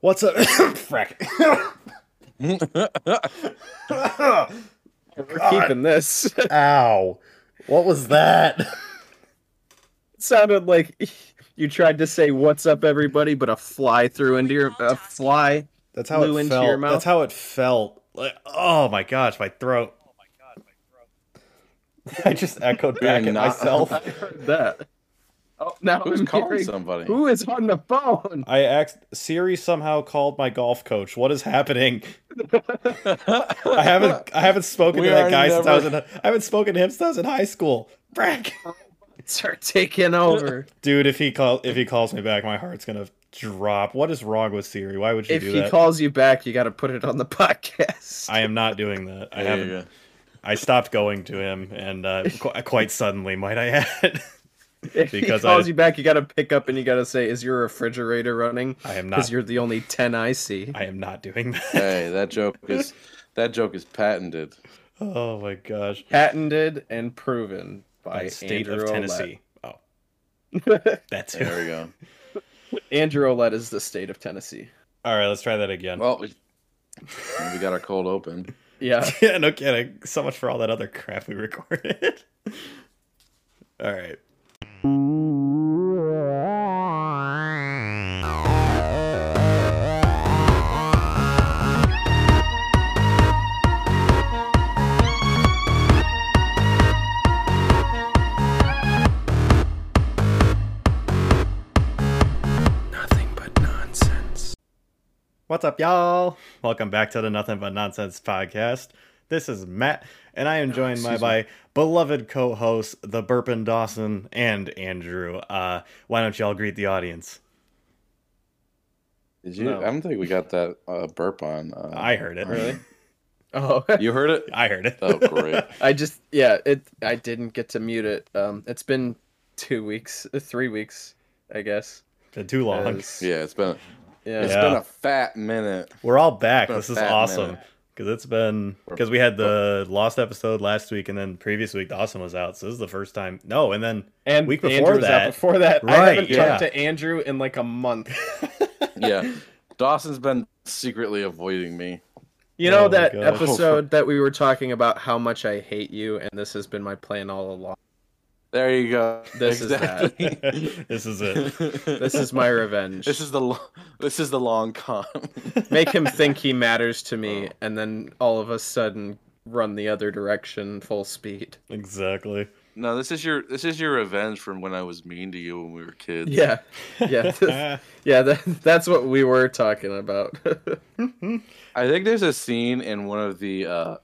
What's up? Frack. We're keeping this. Ow. What was that? It sounded like you tried to say "What's up, everybody," but a fly threw into your a fly. That's how Flew it into felt. your mouth? That's how it felt. Like, oh my gosh, my throat. Oh my God, my throat. I just echoed back at not- myself. I heard that. Oh, now Who's I'm calling hearing- somebody? Who is on the phone? I asked Siri somehow called my golf coach. What is happening? I haven't I haven't spoken We to that are guy since I was in I haven't spoken to him since I was in high school. Brack. Start taking over. Dude, if he call if he calls me back, my heart's gonna drop. What is wrong with Siri? Why would you if do he calls you back, you got to put it on the podcast. I am not doing that. I There haven't. I stopped going to him, and uh, qu- quite suddenly, might I add. If because he calls I- you back, you got to pick up and you got to say, "Is your refrigerator running?" I am not Because you're the only ten I see. I am not doing that. Hey, that joke is that joke is patented. Oh my gosh. Patented and proven by By state Andrew of Tennessee. Oh, Olet. that's There it. we go. Andrew Olet is the state of Tennessee. All right, let's try that again. Well, we, we got our cold open. Yeah. yeah, no kidding. So much for all that other crap we recorded. all right. Nothing but nonsense. What's up, y'all? Welcome back to the Nothing But Nonsense podcast. This is Matt, and I am joined by excuse my beloved co-hosts, the Burpin Dawson and Andrew. Uh, why don't y'all greet the audience? Did you? No. I don't think we got that uh, burp on. Uh, I heard it. Really? Oh, You heard it? I heard it. Oh, great. I just yeah, it. I didn't get to mute it. Um, it's been two weeks, uh, three weeks, I guess. Been too long. As- Yeah, it's been yeah. it's Yeah. been a fat minute. We're all back. This is awesome minute. Because it's been because we had the lost episode last week, and then previous week Dawson was out. So this is the first time. No, and then And Week before Andrew was out that. before that, I haven't yeah. talked to Andrew in like a month. Yeah, Dawson's been secretly avoiding me. You know Oh that episode that we were talking about how much I hate you, and this has been my plan all along. There you go. This is that. this is it. This is my revenge. This is the lo- this is the long con. Make him think he matters to me, and then all of a sudden run the other direction full speed. Exactly. no, this is your this is your revenge from when I was mean to you when we were kids. Yeah, yeah, yeah. That, that's what we were talking about. I think there's a scene in one of the uh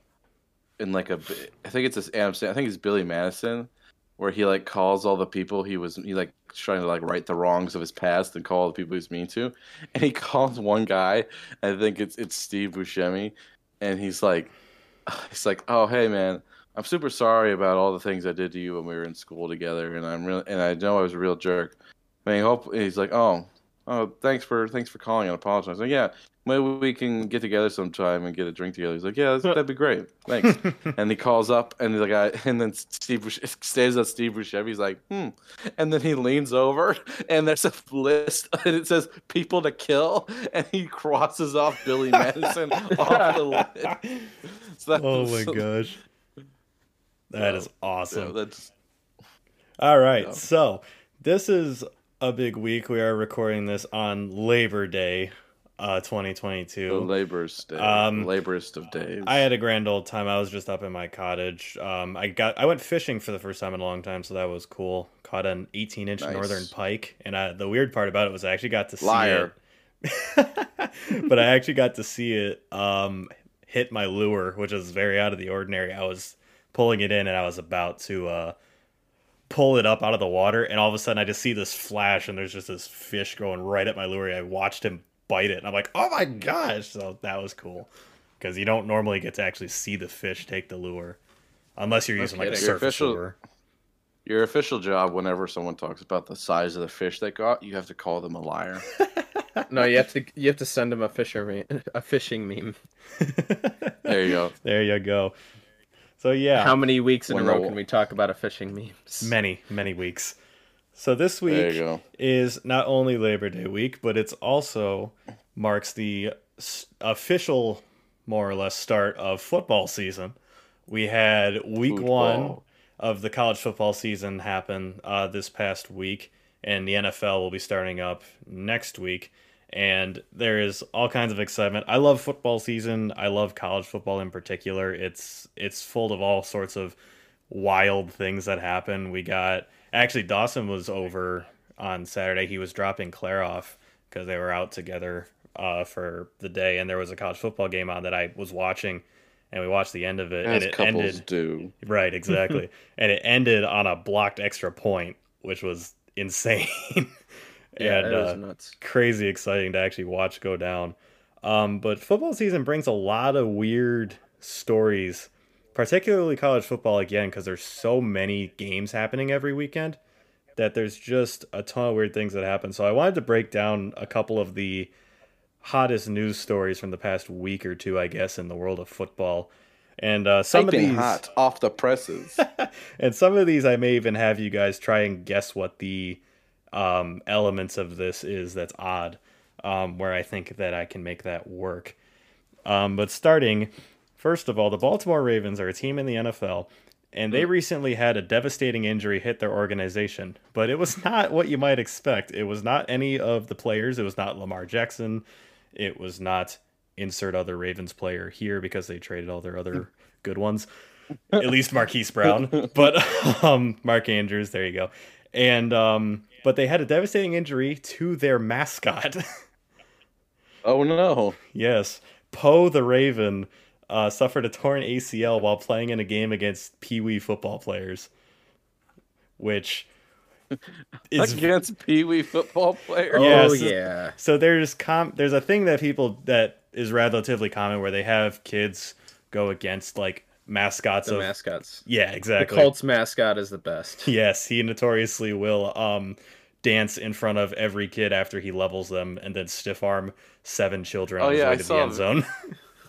in like a I think it's this Adam I think it's Billy Madison where he like calls all the people he was he like trying to like right the wrongs of his past and call all the people he's mean to. And he calls one guy I think it's it's Steve Buscemi and he's like he's like oh hey man I'm super sorry about all the things I did to you when we were in school together and I'm really and I know I was a real jerk. I mean hope he's like oh oh thanks for thanks for calling and apologizing like yeah maybe we can get together sometime and get a drink together. He's like, yeah, that's, that'd be great. Thanks. and he calls up, and the guy, and then Steve stays at Steve Buscemi. He's like, hmm. And then he leans over, and there's a list, and it says people to kill, and he crosses off Billy Madison off the list. So oh my so- gosh. That is so awesome. that's All right. Yeah. So, this is a big week. We are recording this on Labor Day, uh, the 2022. labor's day, Um, the laborist of days. I had a grand old time. I was just up in my cottage. Um, I got I went fishing for the first time in a long time, so that was cool. Caught an 18 inch Nice. northern pike, and I, the weird part about it was I actually got to see Liar. it. but I actually got to see it um, hit my lure, which is very out of the ordinary. I was pulling it in, and I was about to uh, pull it up out of the water, and all of a sudden I just see this flash, and there's just this fish going right at my lure. I watched him bite it, and I'm like, oh my gosh! So that was cool because you don't normally get to actually see the fish take the lure unless you're No using like a kidding. Your surface official- lure. Your official job, whenever someone talks about the size of the fish they got, you have to call them a liar. no, you have to you have to send them a fisher me- a fishing meme. there you go. there you go. So yeah, How many weeks in When a row the- can we talk about a fishing memes? many many weeks. So this week is not only Labor Day week, but it's also marks the official, more or less, start of football season. We had week one of the college football season happen uh, this past week, and the NFL will be starting up next week. And there is all kinds of excitement. I love football season. I love college football in particular. It's it's full of all sorts of wild things that happen. We got actually Dawson was over on Saturday. He was dropping Claire off because they were out together uh, for the day, and there was a college football game on that I was watching, and we watched the end of it, As and it couples ended do. right exactly, and it ended on a blocked extra point, which was insane. Yeah, and it uh, nuts. crazy exciting to actually watch go down. Um, but football season brings a lot of weird stories, particularly college football again, because there's so many games happening every weekend that there's just a ton of weird things that happen. So I wanted to break down a couple of the hottest news stories from the past week or two, I guess, in the world of football. And uh, some of these, hot off the presses. and some of these, I may even have you guys try and guess what the um, elements of this is that's odd, um, where I think that I can make that work. Um, but starting, first of all, the Baltimore Ravens are a team in the NFL, and they recently had a devastating injury hit their organization. But it was not what you might expect. It was not any of the players. It was not Lamar Jackson. It was not insert other Ravens player here because they traded all their other good ones. At least Marquise Brown, but um, Mark Andrews. There you go. And um, but they had a devastating injury to their mascot. oh no. yes, Poe the Raven uh, suffered a torn ACL while playing in a game against Pee Wee football players, which is Against Pee Wee football players. Yeah, oh so- yeah. So there's com there's a thing that people that is relatively common where they have kids go against like mascots The of mascots. yeah exactly. The Colts mascot is the best. yes he notoriously will um dance in front of every kid after he levels them and then stiff arm seven children Oh, on his yeah, way I to the saw end zone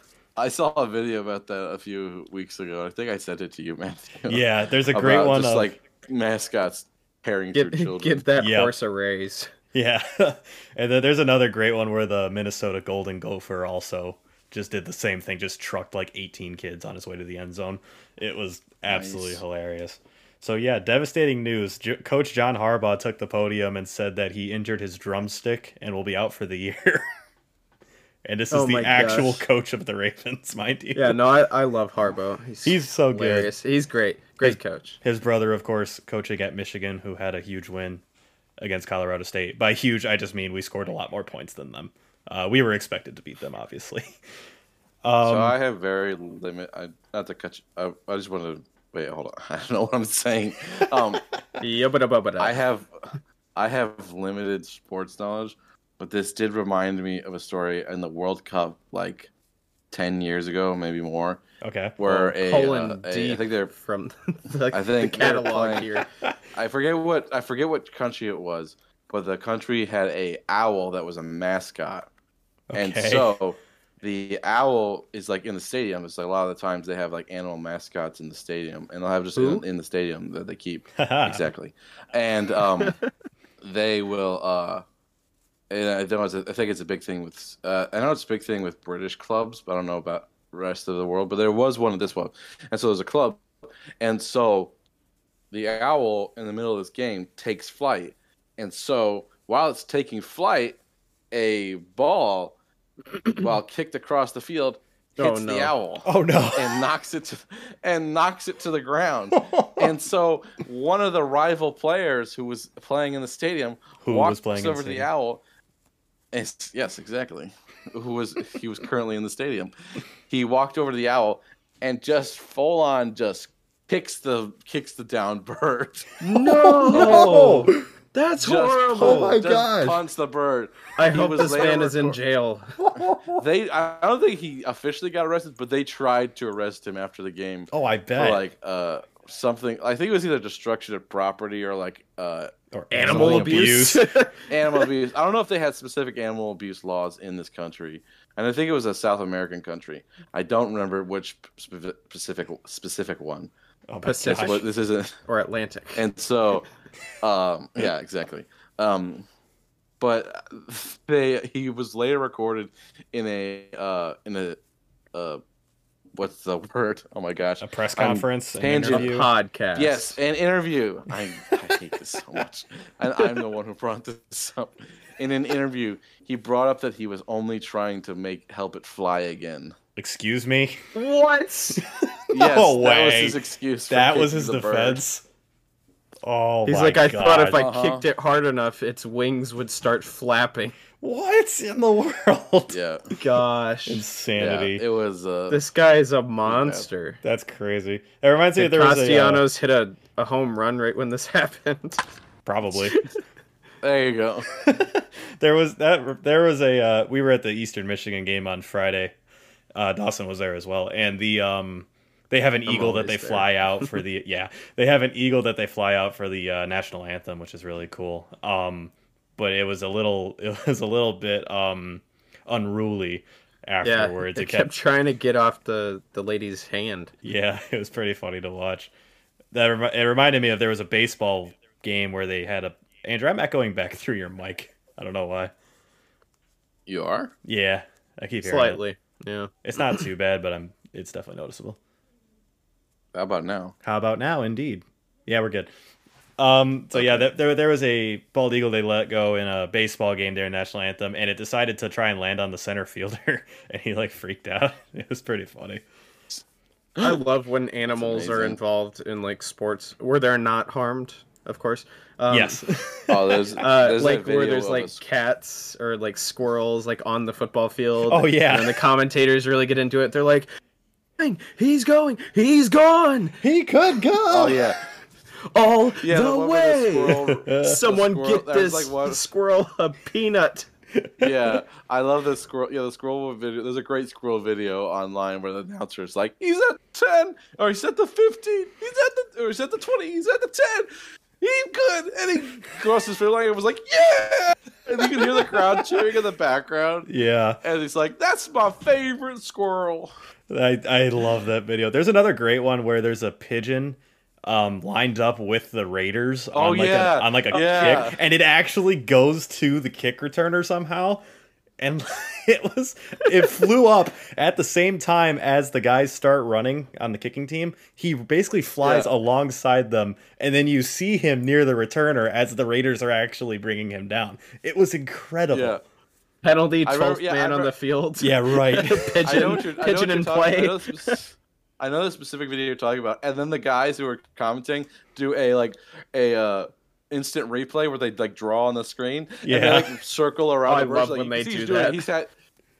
I saw a video about that a few weeks ago. I think I sent it to you, Matthew. yeah there's a great About one Just of, like mascots tearing Give, through children. give that Yep. horse a raise. yeah and then there's another great one where the minnesota golden gopher also just did the same thing just trucked like 18 kids on his way to the end zone it was absolutely Nice. hilarious so yeah devastating news J- coach john harbaugh took the podium and said that he injured his drumstick and will be out for the year and this is Oh the actual gosh. coach of the ravens mind you Yeah, no, I, I love Harbaugh. He's, he's so good. He's great. Great coach. his brother, of course, coaching at Michigan, who had a huge win against Colorado State. By huge, I just mean we scored a lot more points than them. Uh, we were expected to beat them, obviously. Um, so I have very limit. I not to cut you. I, I just want to wait. Hold on. I don't know what I'm saying. Um, I have, I have limited sports knowledge, but this did remind me of a story in the World Cup, like ten years ago, maybe more, okay. where a, Colon uh, a- deep I think they're from the, I think the catalog playing- here. I forget what I forget what country it was, but the country had a owl that was a mascot, and so the owl is like in the stadium. It's like a lot of the times they have like animal mascots in the stadium, and they'll have just in, in the stadium that they keep exactly, and um, they will. uh and I don't. know, I think it's a big thing with. Uh, I know it's a big thing with British clubs, but I don't know about rest of the world. But there was one at this one, and so there's a club, and so the owl in the middle of this game takes flight, and so while it's taking flight, a ball, while kicked across the field, Oh, hits the owl Oh no! and knocks it to and knocks it to the ground. and so one of the rival players who was playing in the stadium Who walks was playing in the over to the owl. And, yes, exactly. Who was he was currently in the stadium. He walked over to the owl and just full on just kicks the kicks the down bird. No, that's Just horrible. punt- Oh my god. gosh. punts the bird. I He hope was this man is in jail. They I don't think he officially got arrested, but they tried to arrest him after the game. oh, I for bet. like uh something I think it was either destruction of property or like uh or Animal Animal abuse. animal abuse. I don't know if they had specific animal abuse laws in this country. And I think it was a South American country. I don't remember which specific specific one. Oh Pacific. gosh. This isn't or Atlantic. and so um yeah, exactly. Um but they he was later recorded in a uh in a uh what's the word? Oh my gosh. A press I'm conference, an tangent. A interview. podcast. Yes, an interview. I, I hate this so much. And I'm the one who brought this up. In an interview, he brought up that he was only trying to make help it fly again. Excuse me. What? Yes, No that was his excuse. For That was his the bird. defense. Oh He's my like, I thought if I Uh-huh. kicked it hard enough, its wings would start flapping. What in the world? Yeah, Gosh, yeah. Insanity. It was. Uh, this guy is a monster. That's crazy. It reminds me Did there was a uh, hit a, a home run right when this happened? probably there you go. there was that there was a uh, we were at the Eastern Michigan game on Friday. Uh, Dawson was there as well, and the um they have an I'm eagle that they there. fly out for the yeah they have an eagle that they fly out for the uh, national anthem, which is really cool. Um, but it was a little it was a little bit um unruly yeah, afterwards. it it kept kept trying to get off the, the lady's hand. Yeah, it was pretty funny to watch. That it reminded me of there was a baseball game where they had a Andrew. I'm echoing back through your mic. I don't know why. You are. Yeah, I keep hearing it. Slightly. Yeah. It's not too bad, but I'm. It's definitely noticeable. How about now? How about now? Indeed. Yeah, we're good. Um. So yeah, there there, there was a bald eagle they let go in a baseball game during national anthem, and it decided to try and land on the center fielder, and he like freaked out. It was pretty funny. I love when animals are involved in like sports where they're not harmed, of course. Um, yes. Oh, there's, Uh, like where there's like us- cats or like squirrels like on the football field. Oh, yeah. And the commentators really get into it. They're like, "Dang, "He's going, he's gone, he could go. Oh yeah, all yeah. the one way." the squirrel- Someone squirrel- get this like, one- squirrel a peanut. yeah, I love the squirrel. Yeah, the squirrel video. There's a great squirrel video online where the announcer is like, "He's at ten, or he's at the fifteen, he's at the, or he's at the twenty, he's at the ten. He's good." And he crosses his finger line and was like, "Yeah!" And you can hear the crowd cheering in the background. Yeah. And he's like, "That's my favorite squirrel." I I love that video. There's another great one where there's a pigeon um lined up with the Raiders Oh, on like yeah. a on like a Yeah. kick and it actually goes to the kick returner somehow and it was it flew up at the same time as the guys start running on the kicking team. He basically flies Yeah. alongside them and then you see him near the returner as the Raiders are actually bringing him down. It was incredible. Yeah, Penalty, I remember- 12th yeah, I man on the field. Yeah, right. pigeon, I know what you're, I know pigeon what in play. I know, the I know the specific video you're talking about, and then the guys who are commenting do a like a uh, instant replay where they like draw on the screen. and they, Yeah. like circle around. Oh, I the verse, love like, when they do he's doing- that. He's had.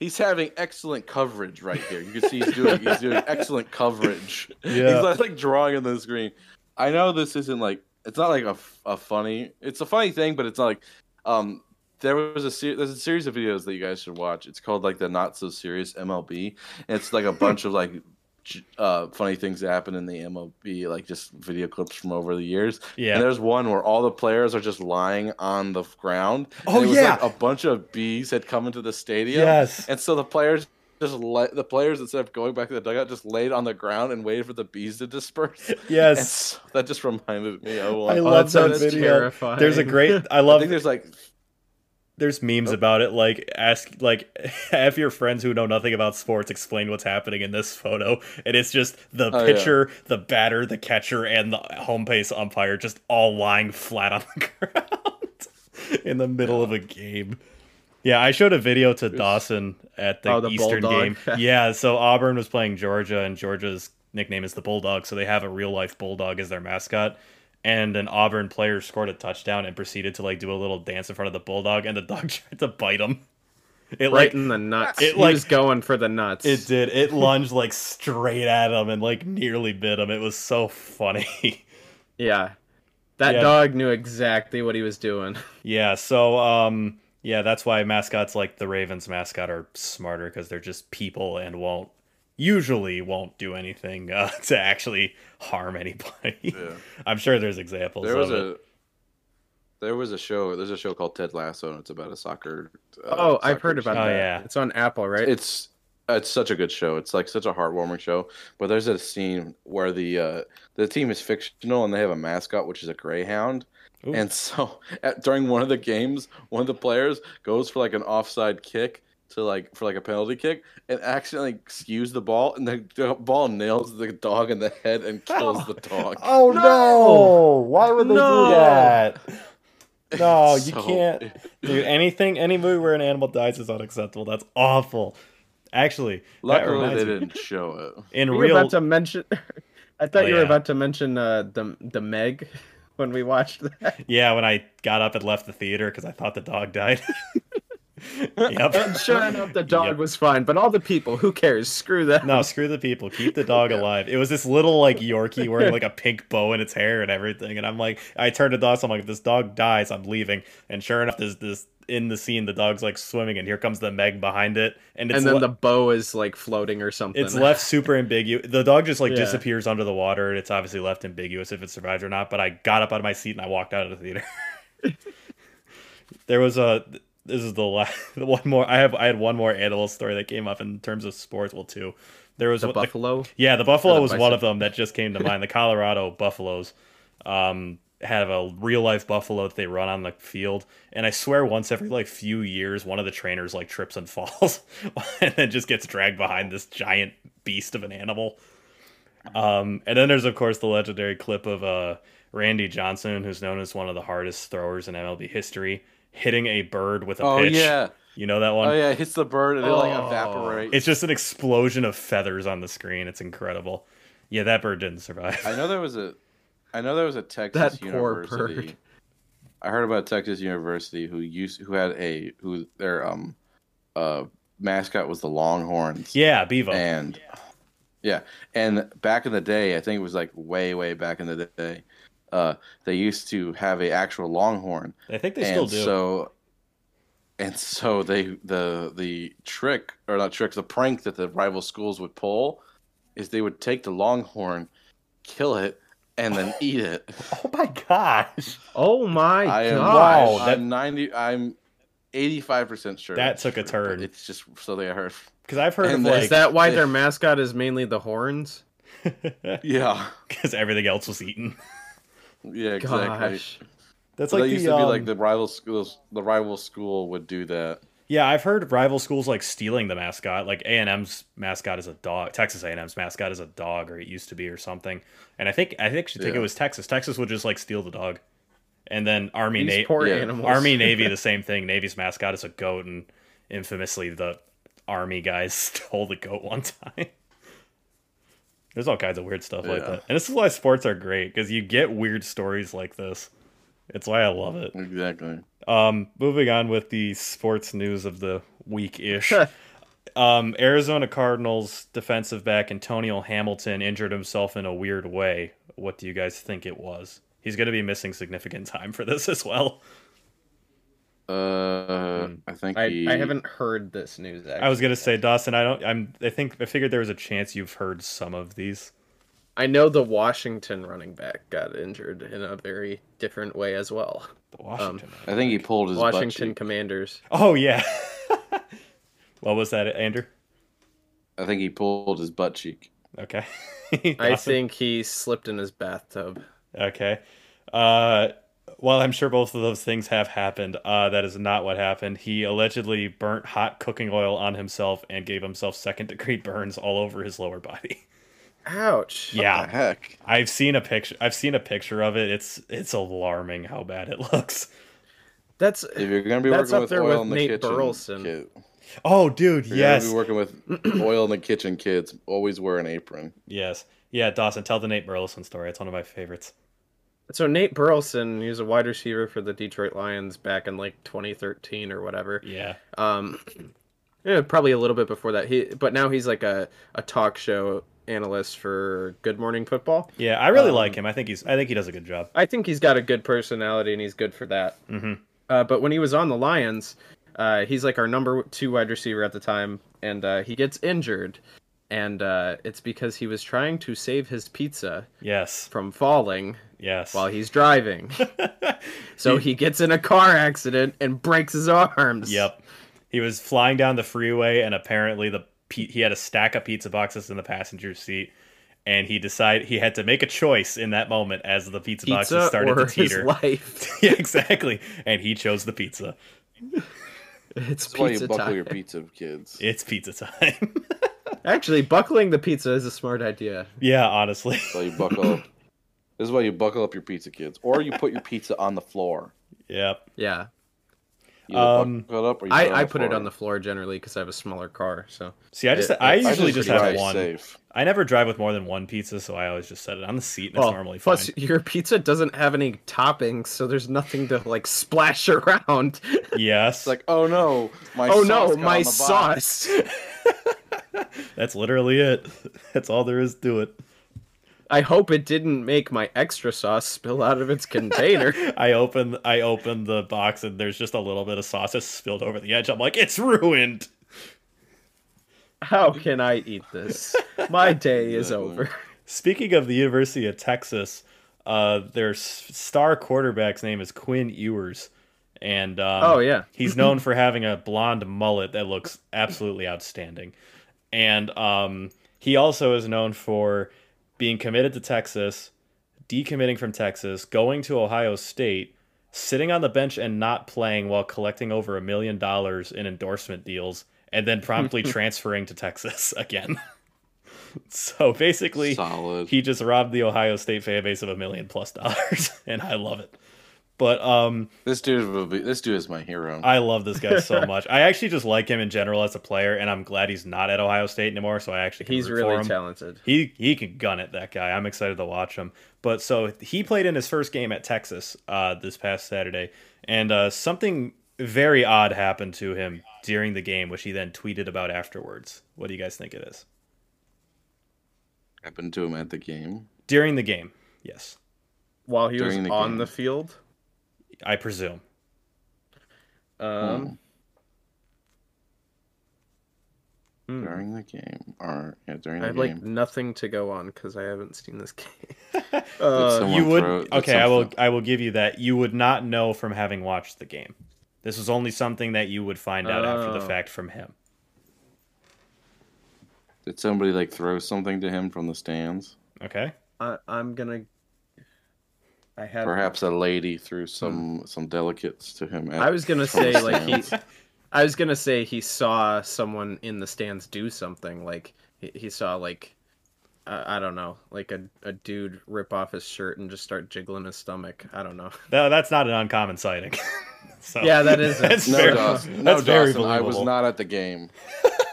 He's having excellent coverage right here. You can see he's doing he's doing excellent coverage. Yeah. He's like, like drawing on the screen. I know this isn't like it's not like a, a funny. It's a funny thing, but it's not like um there was a ser- there's a series of videos that you guys should watch. It's called like the Not So Serious MLB, and it's like a bunch of like uh, funny things that happen in the MLB, like just video clips from over the years. Yeah. And there's one where all the players are just lying on the ground. Oh, it was yeah. like a bunch of bees had come into the stadium. Yes. And so the players just let the players instead of going back to the dugout just laid on the ground and waited for the bees to disperse. And Yes. so that just reminded me of I one. love that sounds video. terrifying. There's a great I I love think there's like there's memes Oh. about it like ask like have your friends who know nothing about sports explain what's happening in this photo and it's just the Oh, yeah. pitcher the batter the catcher and the home base umpire just all lying flat on the ground in the middle of a game yeah i showed a video to dawson at the, Oh, the eastern Bulldog. game yeah so auburn was playing georgia and georgia's nickname is the bulldog so they have a real life bulldog as their mascot and an Auburn player scored a touchdown and proceeded to like do a little dance in front of the bulldog, and the dog tried to bite him. It right like in the nuts. it, he like- was going for the nuts. it did. It lunged like straight at him and like nearly bit him. It was so funny. Yeah. That Yeah. dog knew exactly what he was doing. yeah. So um yeah, that's why mascots like the Ravens mascot are smarter because they're just people and won't usually won't do anything uh, to actually harm anybody. Yeah. I'm sure there's examples there was of a it. there was a show there's a show called Ted Lasso and it's about a soccer. Uh, oh, I've heard about Oh, that. yeah. It's on Apple, right? It's it's such a good show. It's like such a heartwarming show. But there's a scene where the uh, the team is fictional and they have a mascot which is a greyhound, Ooh. And so at, during one of the games, one of the players goes for like an offside kick to like for like a penalty kick and accidentally skews the ball and the, the ball nails the dog in the head and kills the dog. Oh no! No! Why would they No! do that? No, you So- can't. Dude, anything, any movie where an animal dies is unacceptable. That's awful. Actually, that Luckily, they me. didn't show it. In You were real, about to mention. I thought Oh, you were yeah. about to mention uh, the the Meg when we watched that. yeah, when I got up and left the theater because I thought the dog died. Yep. And sure enough, the dog Yep. was fine, but all the people, who cares? Screw them. No, screw the people. Keep the dog alive. It was this little like Yorkie wearing like a pink bow in its hair and everything. And I'm like, I turned to Dawson. I'm like, if this dog dies, I'm leaving. And sure enough, there's this in the scene. The dog's like swimming, and here comes the Meg behind it. And it's and then le- the bow is like floating or something. it's left super ambiguous. The dog just like Yeah. disappears under the water, and it's obviously left ambiguous if it survived or not. But I got up out of my seat and I walked out of the theater. there was a. This is the last one more. I have. I had one more animal story that came up in terms of sports. Well, two. There was the one- buffalo. yeah, the buffalo the was one of them that just came to mind. The Colorado Buffaloes um, have a real life buffalo that they run on the field, and I swear once every like few years, one of the trainers like trips and falls, and then just gets dragged behind this giant beast of an animal. Um, and then there's of course the legendary clip of uh, Randy Johnson, who's known as one of the hardest throwers in MLB history, hitting a bird with a Oh pitch. yeah, You know that one? oh yeah, it hits the bird and it like Oh. evaporates. It's just an explosion of feathers on the screen. It's incredible. Yeah, that bird didn't survive. I know there was a, I know there was a Texas That poor university. bird. I heard about Texas University who used who had a who their um uh mascot was the Longhorns. Yeah, Bevo. And yeah, and back in the day, I think it was like way way back in the day, uh, they used to have a actual Longhorn, I think they and still do. so and so they the the trick or not trick the prank that the rival schools would pull is they would take the Longhorn, kill it, and then eat it. oh my gosh, Oh my I am god! Wow, that- I'm ninety. I'm eighty five percent sure That took a true, turn. It's just so they heard. because I've heard And of there's like is that why they- their mascot is mainly the horns? Yeah, because everything else was eaten. Yeah, exactly. Gosh. That's So like that the, used to be like um, the rival schools. The rival school would do that. yeah. I've heard rival schools like stealing the mascot. Like A and M's mascot is a dog. Texas A and M's mascot is a dog, or it used to be, or something. And I think I actually think Yeah. it was Texas. Texas would just like steal the dog, and then Army Navy. poor yeah. animals. Army Navy the same thing. Navy's mascot is a goat, and infamously the Army guys stole the goat one time. There's all kinds of weird stuff like that, and this is why sports are great because you get weird stories like this. It's why I love it. Exactly. Um, moving on with the sports news of the week ish. um, Arizona Cardinals defensive back Antonio Hamilton injured himself in a weird way. What do you guys think it was? He's going to be missing significant time for this as well. Uh, I think I, he, I haven't heard this news. Actually. I was gonna say Dawson. I don't. I'm. I think. I figured there was a chance you've heard some of these. I know the Washington running back got injured in a very different way as well. The Washington. I think he pulled his Washington cheek. Commanders. oh yeah. what was that, Andrew? I think he pulled his butt cheek. Okay. I think he slipped in his bathtub. Okay. Uh, well, I'm sure both of those things have happened. Uh, that is not what happened. He allegedly burnt hot cooking oil on himself and gave himself second degree burns all over his lower body. Ouch. What Yeah. the heck. I've seen a picture. I've seen a picture of it. It's it's alarming how bad it looks. That's If you're gonna be working with oil with in the Nate kitchen, Burleson. kid, Oh, dude, if you're yes, gonna be working with oil in the kitchen, kids. Always wear an apron. yes, yeah. Dawson, tell the Nate Burleson story. It's one of my favorites. So Nate Burleson. He was a wide receiver for the Detroit Lions back in like 2013 or whatever. Yeah, Um, yeah, probably a little bit before that. He, but now he's like a, a talk show analyst for Good Morning Football. yeah. I really Um, like him. I think he's. I think he does a good job. I think he's got a good personality and he's good for that. hmm Uh, but when he was on the Lions, uh, he's like our number two wide receiver at the time, and uh, he gets injured, and uh, it's because he was trying to save his pizza Yes, from falling yes. while he's driving. so he gets in a car accident and breaks his arms. Yep. He was flying down the freeway, and apparently the he had a stack of pizza boxes in the passenger seat, and he decided he had to make a choice in that moment as the pizza, boxes Pizza started or to his teeter. life. yeah, exactly. And he chose the pizza. It's That's why pizza you buckle time. your pizza, kids. It's pizza time. Actually, buckling the pizza is a smart idea. yeah, honestly. That's why you buckle up. This is why you buckle up your pizza, kids, or you put your pizza on the floor. Yep. Yeah, Um, it up or you put it I, I on put it on the floor generally because I have a smaller car. So See, I just It- I it- I usually just just have one. Safe. I never drive with more than one pizza, so I always just set it on the seat, and it's well, normally plus fine. your pizza doesn't have any toppings, so there's nothing to like splash around. Yes, It's like, oh no, my oh sauce no, got my on the sauce! that's literally it. That's all there is to it. I hope it didn't make my extra sauce spill out of its container. I open I open the box and there's just a little bit of sauce that's spilled over the edge. I'm like, it's ruined. How can I eat this? My day is over. Speaking of the University of Texas, uh, their star quarterback's name is Quinn Ewers, and um, Oh yeah, he's known for having a blonde mullet that looks absolutely outstanding, and um, he also is known for being committed to Texas, decommitting from Texas, going to Ohio State, sitting on the bench and not playing while collecting over a million dollars in endorsement deals, and then promptly transferring to Texas again. so basically, Solid. he just robbed the Ohio State fan base of a million plus dollars, and I love it. But um, This dude will be. This dude is my hero. I love this guy so much. I actually just like him in general as a player, and I'm glad he's not at Ohio State anymore. So I actually can he's root for really him. talented. He he can gun it. That guy. I'm excited to watch him. But so he played in his first game at Texas uh, this past Saturday, and uh, something very odd happened to him during the game, which he then tweeted about afterwards. What do you guys think it is? Happened to him at the game. During the game, yes, While he was During the on game. the field, I presume. um, hmm. During the game, or yeah, during I the have game. like nothing to go on because I haven't seen this game. Uh, you would throw- okay. I will I will give you that. You would not know from having watched the game. This was only something that you would find out after the Oh. fact from him. Did somebody like throw something to him from the stands? Okay. I, I'm gonna. I have. Perhaps a lady threw some some delicates to him. At, I was gonna say like he. I was gonna say he saw someone in the stands do something like he, he saw like. Uh, I don't know, like a, a dude rip off his shirt and just start jiggling his stomach. I don't know. No, that's not an uncommon sighting. so, Yeah, that is That's No, very, Dawson. that's no, very Dawson. I was not at the game.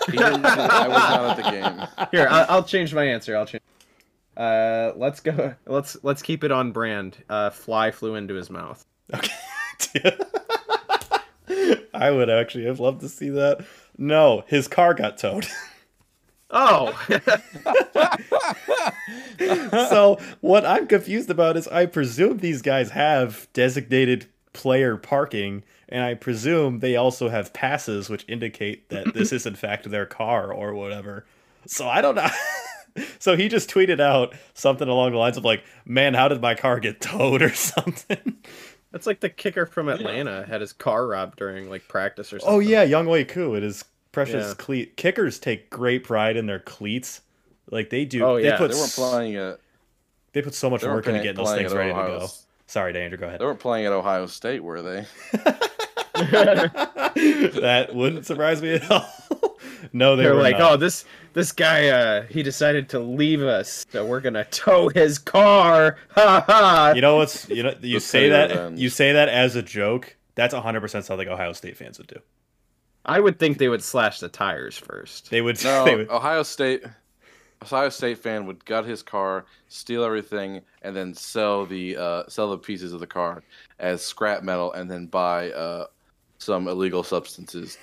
He didn't, I was not at the game. Here, I, I'll change my answer. I'll change. Uh, let's go. Let's let's keep it on brand. Uh, fly flew into his mouth. Okay. I would actually have loved to see that. No, his car got towed. Oh, so what I'm confused about is I presume these guys have designated player parking, and I presume they also have passes which indicate that this is in fact their car or whatever. So I don't know. so he just tweeted out something along the lines of like, "Man, how did my car get towed?" or something. that's like the kicker from Atlanta had his car robbed during like practice or oh, something. Oh yeah, Younghoe Koo. It is precious Yeah. cleat. Kickers take great pride in their cleats. Like they do. Oh, they yeah. put They weren't s- playing at They put so much work into getting those things at ready to go. S- Sorry, Danger. Go ahead. They weren't playing at Ohio State, were they? that wouldn't surprise me at all. no, they They're were like, not. oh, this this guy, uh, he decided to leave us, so we're gonna tow his car. Ha ha. You know what's you know you say that revenge. you say that as a joke. That's 100 percent something Ohio State fans would do. I would think they would slash the tires first. They would. No, they would Ohio State. Ohio State fan would gut his car, steal everything, and then sell the uh, sell the pieces of the car as scrap metal, and then buy uh, some illegal substances.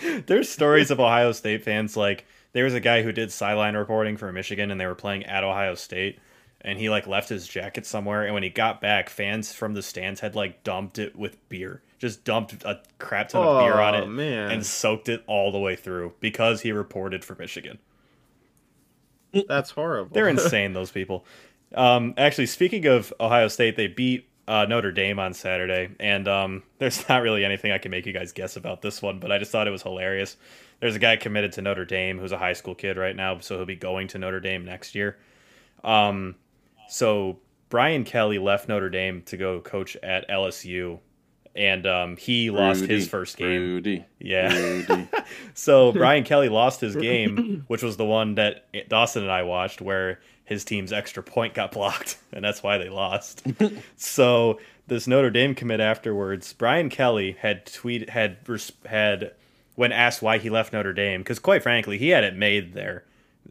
There's stories of Ohio State fans like there was a guy who did sideline reporting for Michigan and they were playing at Ohio State and he like left his jacket somewhere and when he got back fans from the stands had like dumped it with beer. Just dumped a crap ton of beer on Oh, it man. and soaked it all the way through because he reported for Michigan. That's horrible. They're insane, those people. Um, actually, speaking of Ohio State, they beat uh, Notre Dame on Saturday, and um, there's not really anything I can make you guys guess about this one, but I just thought it was hilarious. There's a guy committed to Notre Dame who's a high school kid right now, so he'll be going to Notre Dame next year. Um, so Brian Kelly left Notre Dame to go coach at LSU, and um, he lost Rudy, his first game. Rudy. Yeah. Rudy. So Brian Kelly lost his game, which was the one that Dawson and I watched, where his team's extra point got blocked, and that's why they lost. so this Notre Dame commit afterwards, Brian Kelly had tweet had had when asked why he left Notre Dame, because quite frankly, he had it made there.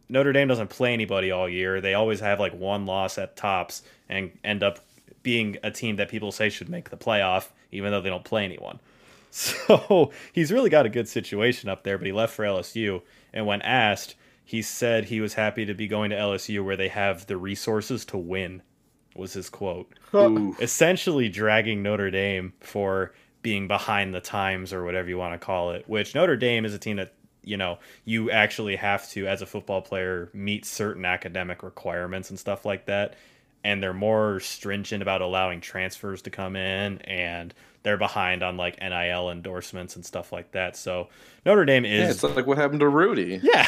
Notre Dame doesn't play anybody all year. They always have like one loss at tops and end up being a team that people say should make the playoff, even though they don't play anyone. So he's really got a good situation up there, but he left for LSU. And when asked, he said he was happy to be going to LSU where they have the resources to win, was his quote. Ooh. Essentially dragging Notre Dame for being behind the times or whatever you want to call it, which Notre Dame is a team that, you know, you actually have to, as a football player, meet certain academic requirements and stuff like that. And they're more stringent about allowing transfers to come in and they're behind on like NIL endorsements and stuff like that. So Notre Dame is Yeah, it's like what happened to Rudy. yeah.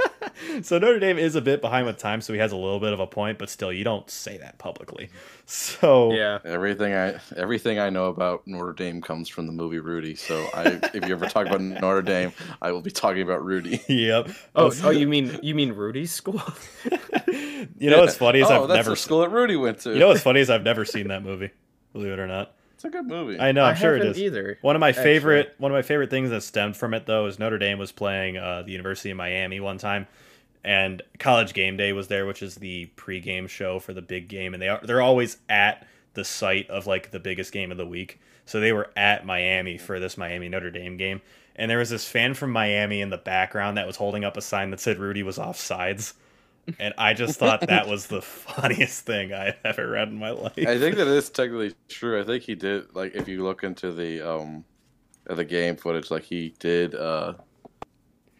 so Notre Dame is a bit behind with time, so he has a little bit of a point, but still, you don't say that publicly. So Yeah. Everything I everything I know about Notre Dame comes from the movie Rudy. So I, if you ever talk about Notre Dame, I will be talking about Rudy. Yep. Oh, oh, you mean you mean Rudy's school? you know what's funny is oh, I've that's never. the school that Rudy went to. You know what's funny is I've never seen that movie. Believe it or not. It's a good movie. I know. I'm I sure it either. One of my actually. favorite one of my favorite things that stemmed from it though is Notre Dame was playing uh, the University of Miami one time, and College Game Day was there, which is the pregame show for the big game, and they are they're always at the site of like the biggest game of the week. So they were at Miami for this Miami Notre Dame game, and there was this fan from Miami in the background that was holding up a sign that said Rudy was off sides. And I just thought that was the funniest thing I had ever read in my life. I think that is technically true. I think he did like if you look into the um the game footage, like he did uh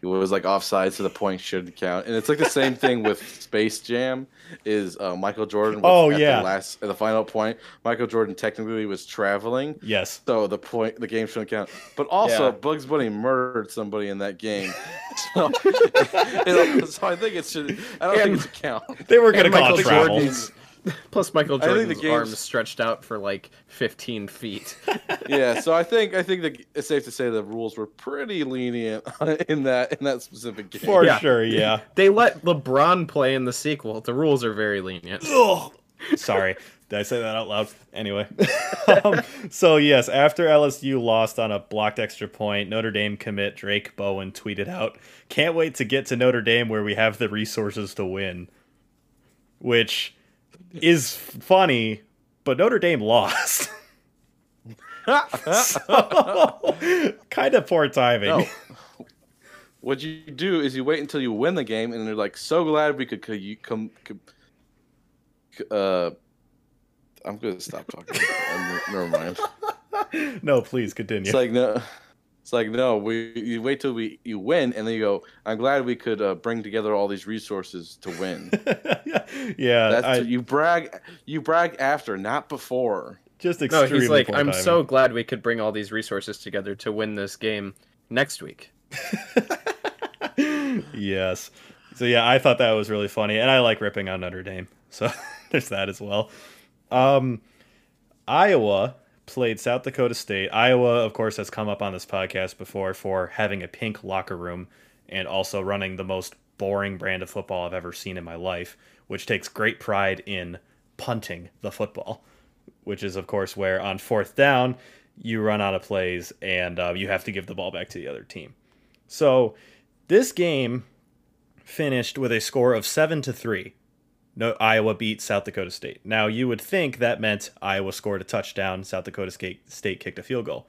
he was like offside so the point should count. And it's like the same thing with Space Jam is uh, Michael Jordan was Oh, at yeah. the last at the final point. Michael Jordan technically was traveling. yes. So the point, the game shouldn't count. But also, Yeah. Bugs Bunny murdered somebody in that game. So, it- so I think it should. I don't think it should count. They were going to call Michael it travel. Jordan's- Plus, Michael I think the Jordan's game's- arms stretched out for like 15 feet. yeah, so I think I think that it's safe to say the rules were pretty lenient in that in that specific game. For Yeah. sure, yeah. They let LeBron play in the sequel. The rules are very lenient. Ugh. Sorry, did I say that out loud? Anyway, um, so yes, after LSU lost on a blocked extra point, Notre Dame commit Drayk Bowen tweeted out, "Can't wait to get to Notre Dame where we have the resources to win," which is funny, but Notre Dame lost. so, kind of poor timing. No. What you do is you wait until you win the game, and they're like, "So glad we could, could you come." Could, uh, I'm gonna stop talking. Never mind. No, please continue. It's like no. It's like no. We you wait till we you win, and then you go. I'm glad we could uh, bring together all these resources to win. yeah, That's I, you brag. You brag after, not before. just No, he's like, I'm timing. so glad we could bring all these resources together to win this game next week. yes. So yeah, I thought that was really funny, and I like ripping on Notre Dame. So there's that as well. Um, Iowa played South Dakota State. Iowa, of course, has come up on this podcast before for having a pink locker room and also running the most boring brand of football I've ever seen in my life, which takes great pride in punting the football, which is, of course, where on fourth down you run out of plays and uh, you have to give the ball back to the other team. So this game finished with a score of seven to three. No, Iowa beat South Dakota State. Now you would think that meant Iowa scored a touchdown, South Dakota State, State kicked a field goal.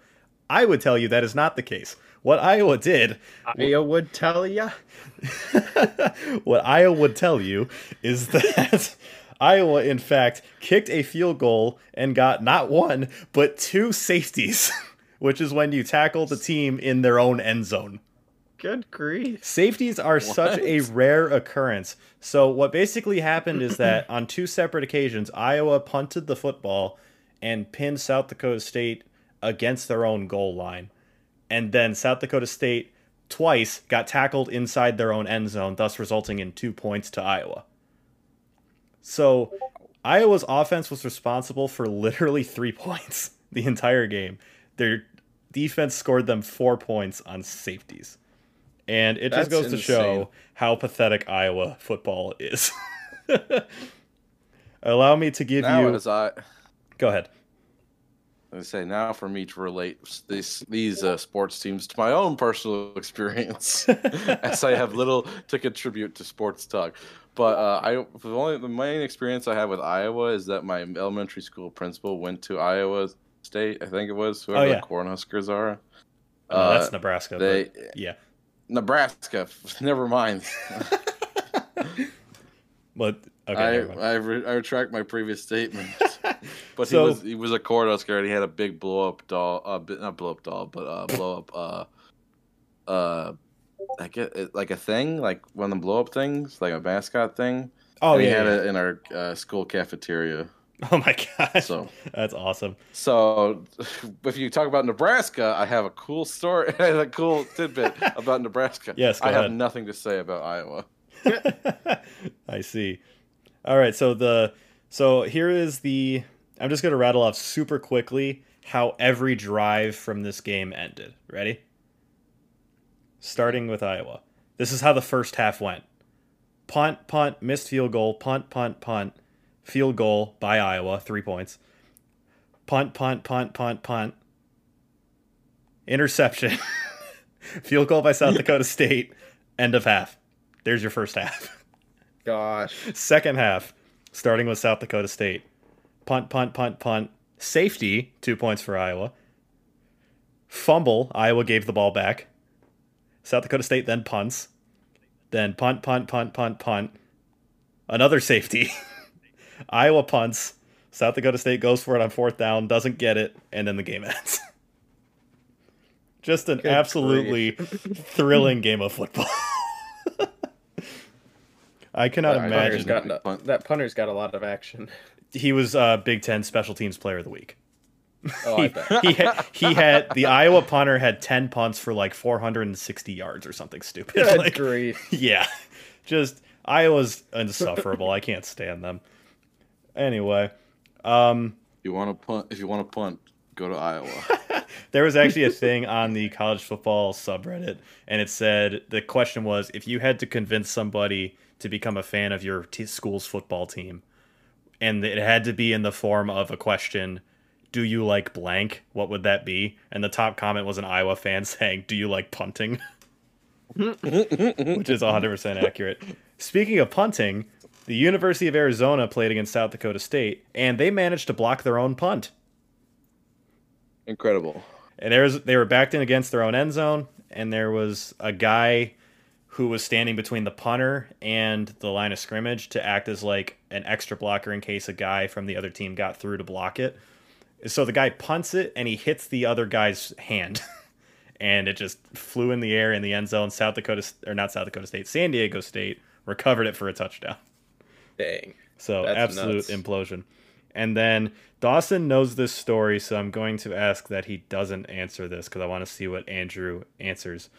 I would tell you that is not the case. What Iowa did, I would tell ya. what Iowa would tell you is that Iowa, in fact, kicked a field goal and got not one, but two safeties, which is when you tackle the team in their own end zone. Good grief. Safeties are such a rare occurrence. So what basically happened is that on two separate occasions, Iowa punted the football and pinned South Dakota State against their own goal line. And then South Dakota State twice got tackled inside their own end zone, thus resulting in two points to Iowa. So Iowa's offense was responsible for literally three points the entire game. Their defense scored them four points on safeties. And it just That's goes to show how pathetic Iowa football is. Allow me to give Now you. as I, Go ahead. I say now for me to relate these these uh, sports teams to my own personal experience, as I have little to contribute to sports talk. But uh, I the only the main experience I have with Iowa is that my elementary school principal went to Iowa State. I think it was whoever Oh, yeah. the Cornhuskers are. Uh, that's Nebraska. they but yeah. Nebraska. Never mind. But okay. I mind. I, re- I retract my previous statement. But So- he was he was a Cornhusker and he had a big blow up doll, uh, not blow up doll, but uh, blow up uh, uh, I get like a thing, like one of the blow up things, like a mascot thing. oh And yeah. we had yeah. it in our uh, school cafeteria. Oh my gosh. So That's awesome. so if you talk about Nebraska, I have a cool story, a cool tidbit about Nebraska. Yes, go I have nothing to say about Iowa. I see. All right, so the so here is the I'm just going to rattle off super quickly how every drive from this game ended. Ready? Starting with Iowa. This is how the first half went. Punt, punt, missed field goal, punt, punt, punt, field goal by Iowa, 3 points. Punt, punt, punt, punt, punt. Interception. field goal by South Dakota State. End of half. There's your first half. Gosh. Second half, starting with South Dakota State. Punt, punt, punt, punt. Safety, two points for Iowa. Fumble, Iowa gave the ball back. South Dakota State then punts. Then punt, punt, punt, punt, punt. Another safety. Iowa punts. South Dakota State goes for it on fourth down, doesn't get it, and then the game ends. Just an Good absolutely thrilling game of football. I cannot Yeah, I Punter's imagine. got Punt. that punter's got a lot of action. he was uh, Big Ten Special Teams Player of the Week. Oh, I he, bet. he had he had the Iowa punter had ten punts for like 460 yards or something stupid. Good Like, grief. yeah, just Iowa's insufferable. I can't stand them. Anyway, um, If you want to punt, if you want to punt, go to Iowa. there was actually a thing on the college football subreddit, and it said the question was if you had to convince somebody to become a fan of your t- school's football team, and it had to be in the form of a question. Do you like blank? What would that be? And the top comment was an Iowa fan saying, "Do you like punting?" Which is 100% accurate. Speaking of punting, the University of Arizona played against South Dakota State, and they managed to block their own punt. Incredible. And they were backed in against their own end zone, and there was a guy who was standing between the punter and the line of scrimmage to act as like an extra blocker in case a guy from the other team got through to block it. So the guy punts it and he hits the other guy's hand. and it just flew in the air in the end zone. South Dakota or not South Dakota State, San Diego State recovered it for a touchdown. Dang. So That's absolute nuts. implosion. And then Dawson knows this story, so I'm going to ask that he doesn't answer this because I want to see what Andrew answers.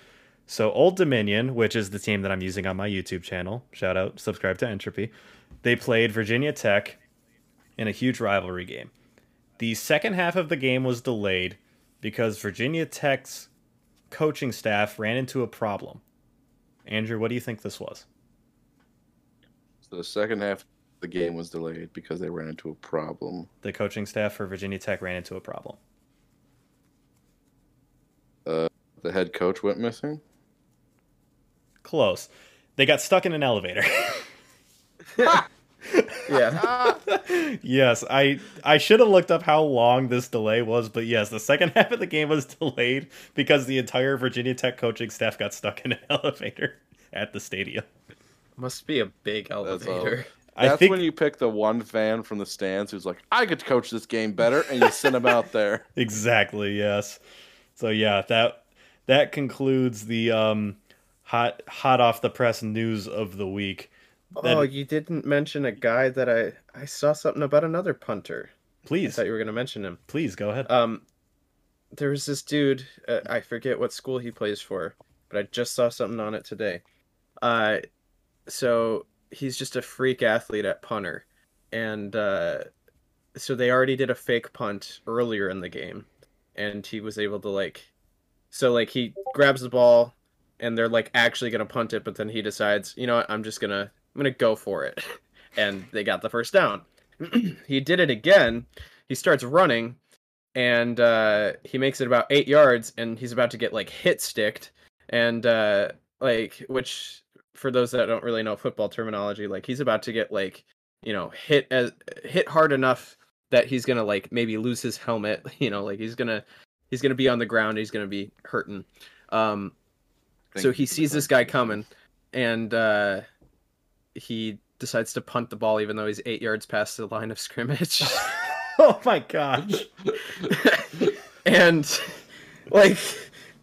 So Old Dominion, which is the team that I'm using on my YouTube channel, shout out, subscribe to Entropy. They played Virginia Tech in a huge rivalry game. The second half of the game was delayed because Virginia Tech's coaching staff ran into a problem. Andrew, what do you think this was? So the second half of the game was delayed because they ran into a problem. The coaching staff for Virginia Tech ran into a problem. Uh, the head coach went missing. Close. They got stuck in an elevator. Yeah. yes, I I should have looked up how long this delay was, but yes, the second half of the game was delayed because the entire Virginia Tech coaching staff got stuck in an elevator at the stadium. Must be a big That's elevator. That's think when you pick the one fan from the stands who's like, "I could coach this game better," and you send him out there. exactly, yes. So yeah, that that concludes the um hot hot off the press news of the week. That- Oh, you didn't mention a guy that I I saw something about another punter. Please. I thought you were gonna mention him. please go ahead. Um, there was this dude. Uh, I forget what school he plays for, but I just saw something on it today. Uh, so he's just a freak athlete at punter. and uh, so they already did a fake punt earlier in the game, and he was able to like, so like he grabs the ball, and they're like actually gonna punt it, but then he decides, you know what, I'm just gonna I'm gonna go for it, and they got the first down. he did it again. He starts running, and uh, he makes it about eight yards, and he's about to get like hit sticked, and uh, like which for those that don't really know football terminology, like he's about to get like you know hit as hit hard enough that he's gonna like maybe lose his helmet. You know, like he's gonna he's gonna be on the ground. He's gonna be hurting. Um, Thank so he sees this guy coming, and uh, he decides to punt the ball even though he's eight yards past the line of scrimmage. oh my gosh. and like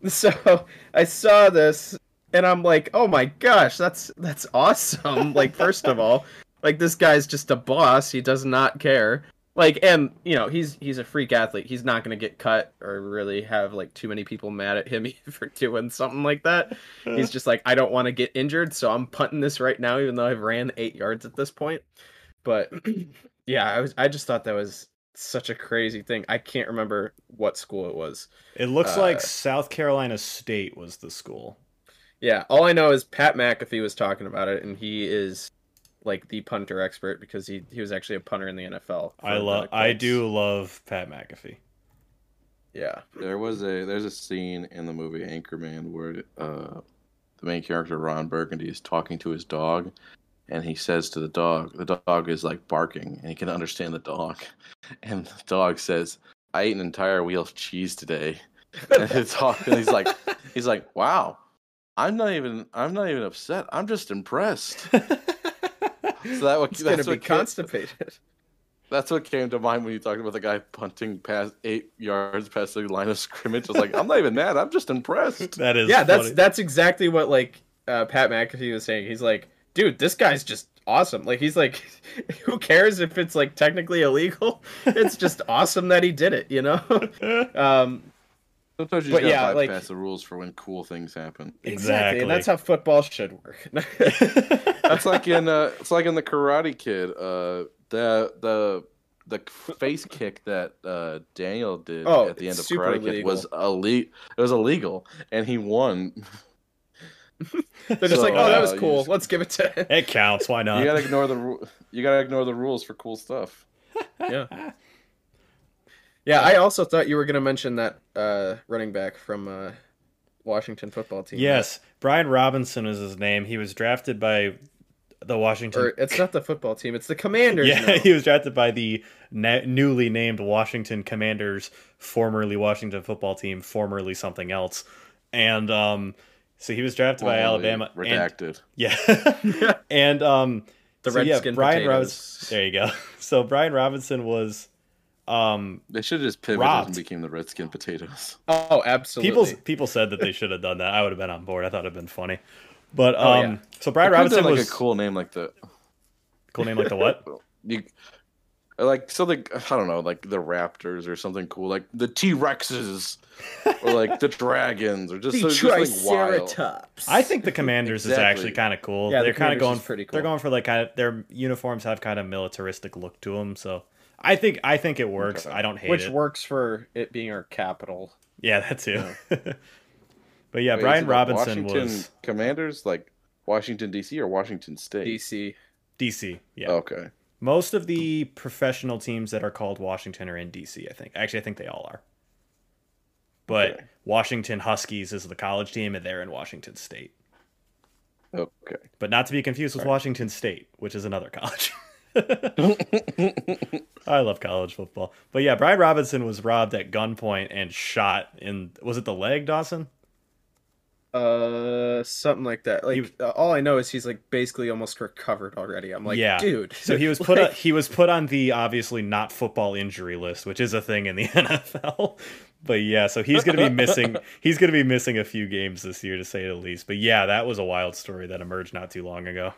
so i saw this and i'm like oh my gosh that's that's awesome. Like first of all like this guy's just a boss. He does not care. Like and you know he's he's a freak athlete. He's not going to get cut or really have like too many people mad at him for doing something like that. He's just like i don't want to get injured so i'm punting this right now even though i've ran eight yards at this point. But yeah i was i just thought that was such a crazy thing. I can't remember what school it was. It looks Uh, like South Carolina State was the school. Yeah all i know is pat mcafee was talking about it and he is like the punter expert because he he was actually a punter in the nfl I love. I do love Pat McAfee. yeah There was a there's a scene in the movie Anchorman where uh, the main character Ron Burgundy is talking to his dog, and he says to the dog, the dog is like barking, and he can understand the dog, and the dog says, "I ate an entire wheel of cheese today," and the dog, and he's like, he's like, "Wow, I'm not even I'm not even upset. I'm just impressed." So that what it's gonna that's be what came, constipated that's what came to mind when you talked about the guy punting past eight yards past the line of scrimmage. I was like, I'm not even mad. I'm just impressed. that is. yeah that's that's exactly what like uh, pat mcafee was saying he's like dude this guy's just awesome like he's like who cares if it's like technically illegal it's just awesome that he did it you know um Sometimes you But just yeah, gotta like- bypass the rules for when cool things happen. exactly and that's how football should work That's like in uh, it's like in the Karate Kid. Uh, the the the face kick that uh, Daniel did Oh, at the end of super Karate Kid illegal. was illegal. It was illegal, and he won. they're just So, like oh that was uh, cool just- let's give it to him it counts. Why not? You gotta ignore the ru- you gotta ignore the rules for cool stuff. yeah yeah i also thought you were going to mention that uh running back from uh washington football team Yes, Brian Robinson is his name. He was drafted by the Washington. or it's not the football team it's the commanders yeah, now. he was drafted by the na- newly named Washington Commanders, formerly Washington football team, formerly something else, and um, so he was drafted by Formerly Alabama. and- redacted. yeah, and um, the so, yeah, Brian potatoes. Robinson. There you go. So Brian Robinson was um They should have just pivoted Robbed. and became the Redskin Potatoes. oh absolutely people people said that they should have done that. I would have been on board. I thought it'd been funny. But Oh, um, yeah. so Brian Could've Robinson like was a cool name like the cool name like the what? you like something I don't know, like the Raptors or something cool, like the T Rexes or like the Dragons or just, the so- just something wild. Triceratops. I think the Commanders is actually kind of cool. Yeah, they're kind of going is pretty They're going for like kind of their uniforms have kind of militaristic look to them. So I think I think it works. Okay. I don't hate which it. Which works for it being our capital. Yeah, that too. but yeah, Wait, Brian it, Robinson Washington was Commanders, like Washington D.C. or Washington State. DC. DC. Yeah, Okay. most of the professional teams that are called Washington are in DC. I think. Actually, I think they all are. But Okay. Washington Huskies is the college team, and they're in Washington State. Okay. But not to be confused with Right. Washington State, which is another college. I love college football. But yeah, Brian Robinson was robbed at gunpoint and shot in was it the leg, Dawson? Uh, something like that. Like uh, all I know is he's like basically almost recovered already. I'm like, Yeah. dude. So he was put like, on, he was put on the obviously not football injury list, which is a thing in the NFL. But yeah, so he's to be missing he's going to be missing a few games this year to say the least. But yeah, that was a wild story that emerged not too long ago.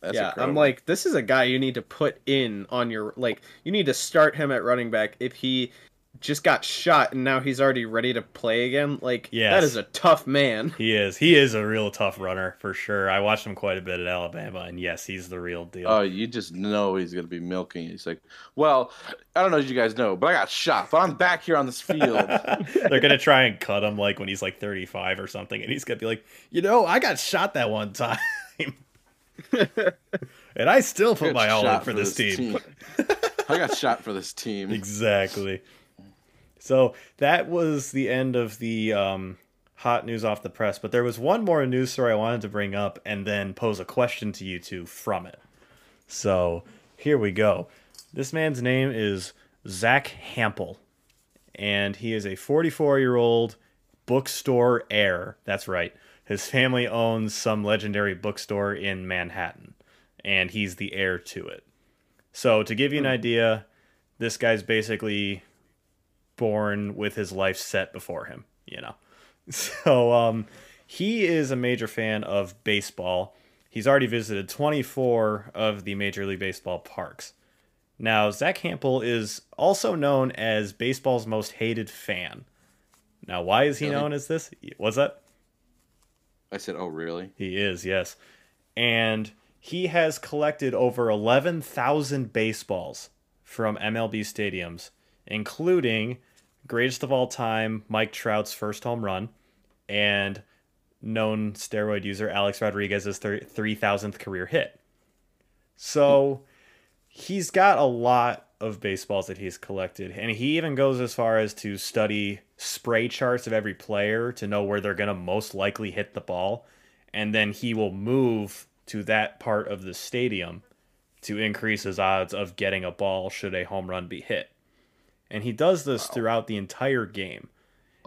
That's yeah, I'm like, this is a guy you need to put in on your like. You need to start him at running back if he just got shot and now he's already ready to play again. Like Yes. that is a tough man. He is. He is a real tough runner for sure. I watched him quite a bit at Alabama, and yes, he's the real deal. Oh, you just know he's gonna be milking. He's like, well, I don't know if you guys know, but I got shot, but I'm back here on this field. They're gonna try and cut him like when he's like 35 or something, and he's gonna be like, you know, I got shot that one time, and I still put Good my all in shot for this team. I got shot for this team. exactly. So that was the end of the um, hot news off the press, but there was one more news story I wanted to bring up and then pose a question to you two from it. So here we go. This man's name is Zack Hample, and he is a 44 year old bookstore heir. That's right. His family owns some legendary bookstore in Manhattan, and he's the heir to it. So, to give you an idea, this guy's basically born with his life set before him, you know. So, um, he is a major fan of baseball. He's already visited 24 of the Major League Baseball parks. Now, Zack Hample is also known as baseball's most hated fan. Now, why is he Really? known as this? What's that? I said, oh, really? He is, yes. And he has collected over 11,000 baseballs from MLB stadiums, including greatest of all time Mike Trout's first home run and known steroid user Alex Rodriguez's 3,000th career hit. So he's got a lot of baseballs that he's collected, and he even goes as far as to study spray charts of every player to know where they're going to most likely hit the ball, and then he will move to that part of the stadium to increase his odds of getting a ball should a home run be hit. And he does this throughout the entire game.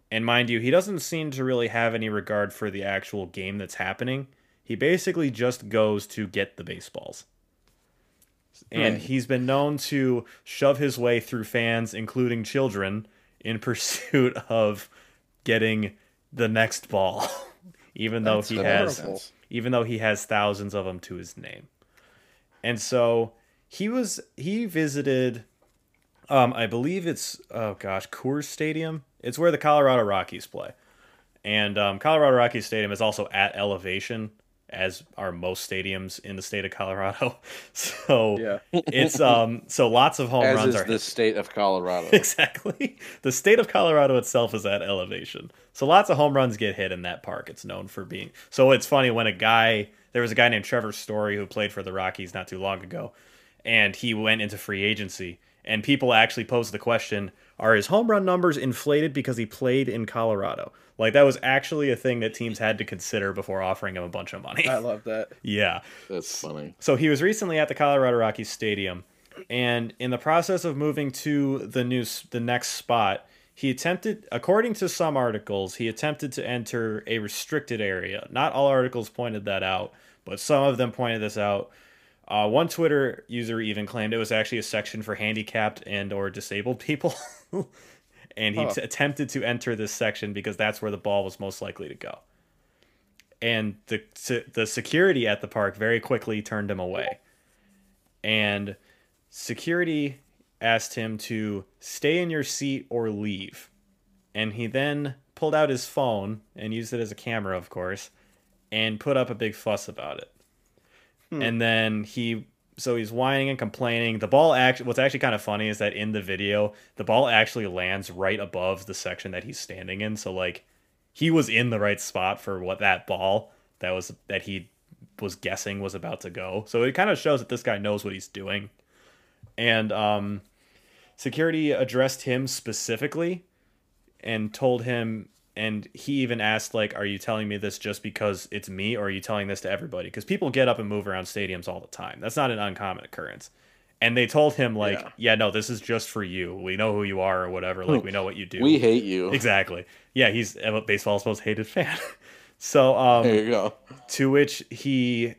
And mind you, he doesn't seem to really have any regard for the actual game that's happening. He basically just goes to get the baseballs. And Right. he's been known to shove his way through fans, including children, in pursuit of getting the next ball. even though That's he has even though he has thousands of them to his name. And so he was he visited um I believe it's oh gosh, Coors Stadium. It's where the Colorado Rockies play. And um, Colorado Rockies Stadium is also at elevation as are most stadiums in the state of Colorado. So Yeah. it's um so lots of home As runs is are the state of Colorado. exactly. The state of Colorado itself is at elevation. So lots of home runs get hit in that park. It's known for being. So it's funny when a guy, there was a guy named Trevor Story who played for the Rockies not too long ago, and he went into free agency. And people actually posed the question Are his home run numbers inflated because he played in Colorado? Like, that was actually a thing that teams had to consider before offering him a bunch of money. I love that. yeah. That's funny. So he was recently at the Colorado Rockies Stadium, and in the process of moving to the new the next spot, he attempted, according to some articles, he attempted to enter a restricted area. Not all articles pointed that out, but some of them pointed this out. Uh, one Twitter user even claimed it was actually a section for handicapped and or disabled people, and he Huh. t- attempted to enter this section because that's where the ball was most likely to go and the the security at the park very quickly turned him away. And security asked him to stay in your seat or leave. And he then pulled out his phone and used it as a camera, of course, and put up a big fuss about it. Hmm. And then he so he's whining and complaining. The ball actually what's actually kind of funny is that in the video, the ball actually lands right above the section that he's standing in. So like he was in the right spot for what that ball that was that he was guessing was about to go. So it kind of shows that this guy knows what he's doing. And um security addressed him specifically and told him and he even asked like are you telling me this just because it's me or are you telling this to everybody? Because people get up and move around stadiums all the time. That's not an uncommon occurrence. And they told him like yeah, Yeah. no this is just for you. We know who you are or whatever. Like we know what you do. We hate you. exactly. Yeah he's baseball's most hated fan. So um There you go. to which he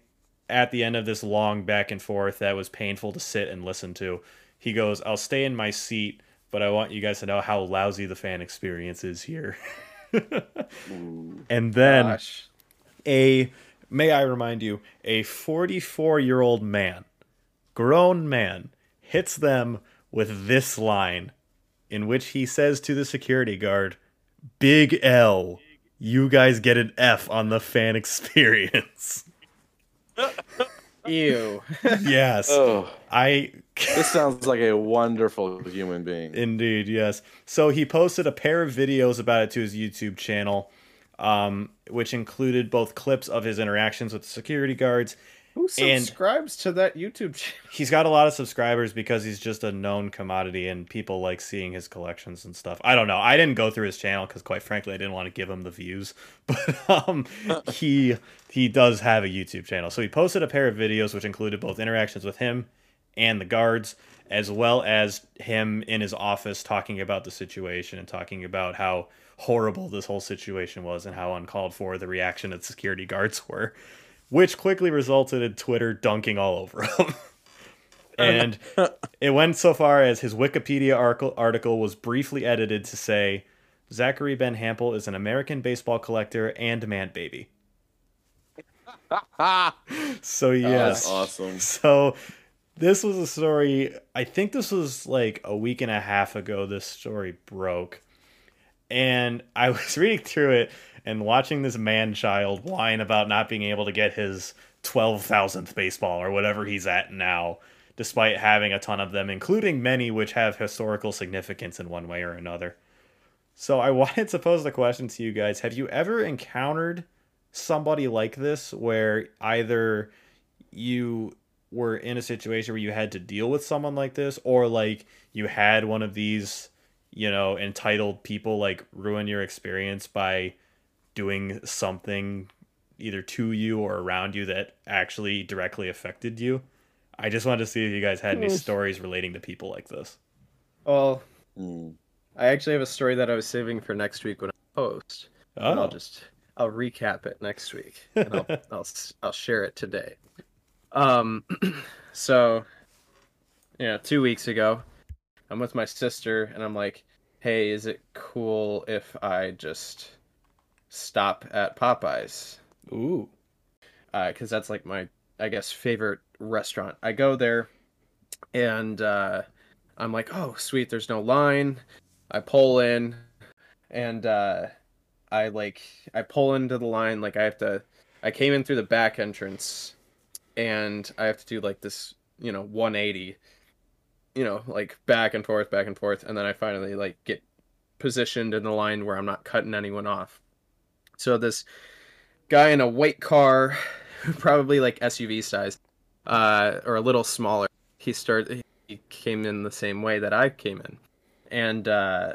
at the end of this long back and forth that was painful to sit and listen to he goes i'll stay in my seat but i want you guys to know how lousy the fan experience is here and then Gosh. a may i remind you a 44 year old man grown man hits them with this line in which he says to the security guard, "Big L, you guys get an F on the fan experience." Ew. yes, Oh, I this sounds like a wonderful human being. Indeed, yes. So he posted a pair of videos about it to his YouTube channel, um, which included both clips of his interactions with the security guards. Who And- subscribes to that YouTube channel? He's got a lot of subscribers because he's just a known commodity and people like seeing his collections and stuff. I don't know. I didn't go through his channel because, quite frankly, I didn't want to give him the views. But um, he he does have a YouTube channel. So he posted a pair of videos which included both interactions with him and the guards, as well as him in his office talking about the situation and talking about how horrible this whole situation was and how uncalled for the reaction of security guards were, which quickly resulted in Twitter dunking all over him. and it went so far as his Wikipedia article, was briefly edited to say Zachary Ben Hample is an American baseball collector and man baby. So yes, That's awesome. so this was a story. I think this was like a week and a half ago. This story broke, and I was reading through it and watching this man child whine about not being able to get his twelve thousandth baseball or whatever he's at now, despite having a ton of them, including many which have historical significance in one way or another. So I wanted to pose the question to you guys: Have you ever encountered somebody like this, where either you were in a situation where you had to deal with someone like this or like you had one of these you know entitled people like ruin your experience by doing something either to you or around you that actually directly affected you i just wanted to see if you guys had any Hmm. stories relating to people like this Well, Mm. I actually have a story that I was saving for next week when I post. oh I'll just I'll recap it next week and I'll I'll s- I'll share it today. Um, so yeah, two weeks ago, I'm with my sister and I'm like, "Hey, is it cool if I just stop at Popeyes?" ooh because that's like my I guess favorite restaurant. I go there, and uh, I'm like, oh sweet, there's no line. I pull in, and uh, I like I pull into the line. Like I have to. I came in through the back entrance, and I have to do like this, you know, 180. You know, like back and forth, back and forth, and then I finally like get positioned in the line where I'm not cutting anyone off. So this guy in a white car, probably like SUV size, uh, or a little smaller. He started. He came in the same way that I came in, and uh,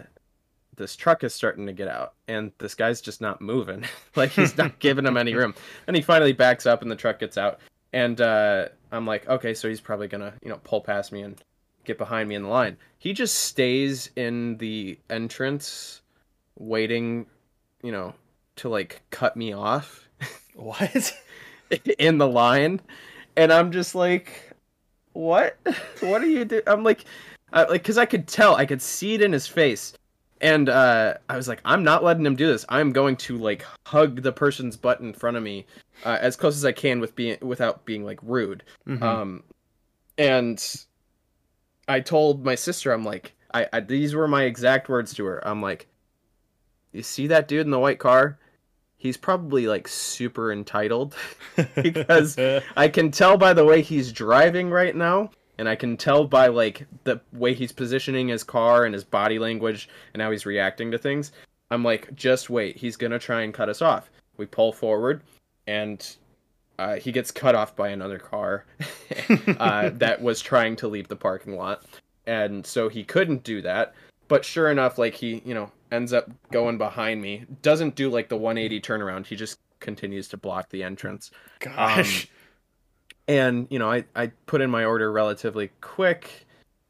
this truck is starting to get out, and this guy's just not moving. like he's not giving him any room. And he finally backs up, and the truck gets out, and uh, I'm like, okay, so he's probably gonna, you know, pull past me and get behind me in the line. He just stays in the entrance, waiting, you know, to like cut me off what? in the line and i'm just like what? What are you doing i'm like I, like because i could tell i could see it in his face and uh i was like i'm not letting him do this. I'm going to like hug the person's butt in front of me uh, as close as i can with being without being like rude. Mhm. um and i told my sister i'm like I, I these were my exact words to her. I'm like you see that dude in the white car he's probably like super entitled because I can tell by the way he's driving right now, and I can tell by like the way he's positioning his car and his body language and how he's reacting to things. I'm like, just wait, he's gonna try and cut us off. We pull forward, and uh, he gets cut off by another car uh, that was trying to leave the parking lot, and so he couldn't do that. But sure enough, like he, you know, ends up going behind me. Doesn't do like the 180 turnaround. He just continues to block the entrance gosh and you know I, I put in my order relatively quick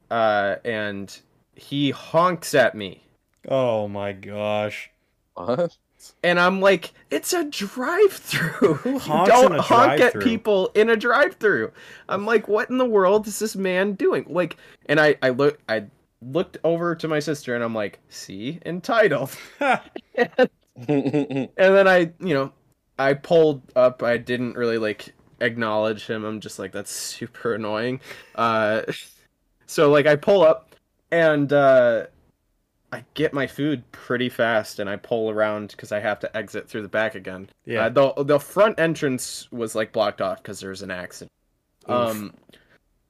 uh, and he honks at me oh my gosh What? and i'm like it's a drive-through You don't a honk at drive-thru? people in a drive-through i'm like what in the world is this man doing like and i i look i looked over to my sister and i'm like see entitled and then I, you know, I pulled up. I didn't really like acknowledge him. I'm just like that's super annoying. Uh, so like I pull up, and uh, I get my food pretty fast and I pull around because I have to exit through the back again. Yeah. Uh, the the front entrance was like blocked off because there was an accident. Oof. Um,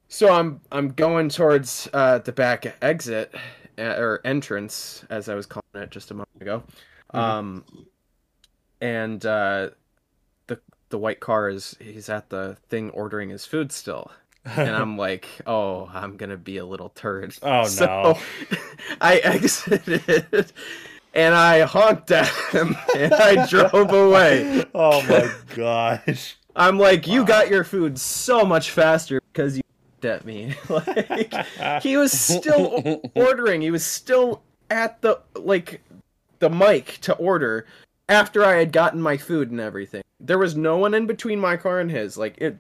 so I'm I'm going towards uh, the back exit uh, or entrance as I was calling it just a moment ago. Mhm. Um, and uh, the the white car is he's at the thing ordering his food still, and I'm like, oh, I'm gonna be a little turd. Oh, So, no. I exited and I honked at him and I drove away. oh my gosh. I'm like, you got your food so much faster because you at me. like he was still ordering. He was still at the like the mic to order after I had gotten my food and everything. There was no one in between my car and his. Like it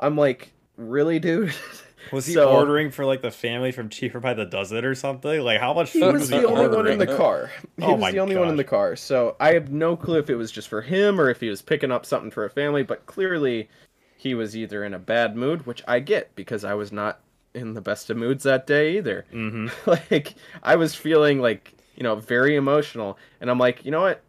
I'm like, really, dude? Was he So- ordering for like the family from Cheaper by the Dozen or something? Like how much He food was he the only one in the car. He Oh was the only one in the car. So I have no clue if it was just for him or if he was picking up something for a family, but clearly he was either in a bad mood, which I get because I was not in the best of moods that day either. hmm like I was feeling like, you know, very emotional and I'm like, "You know what?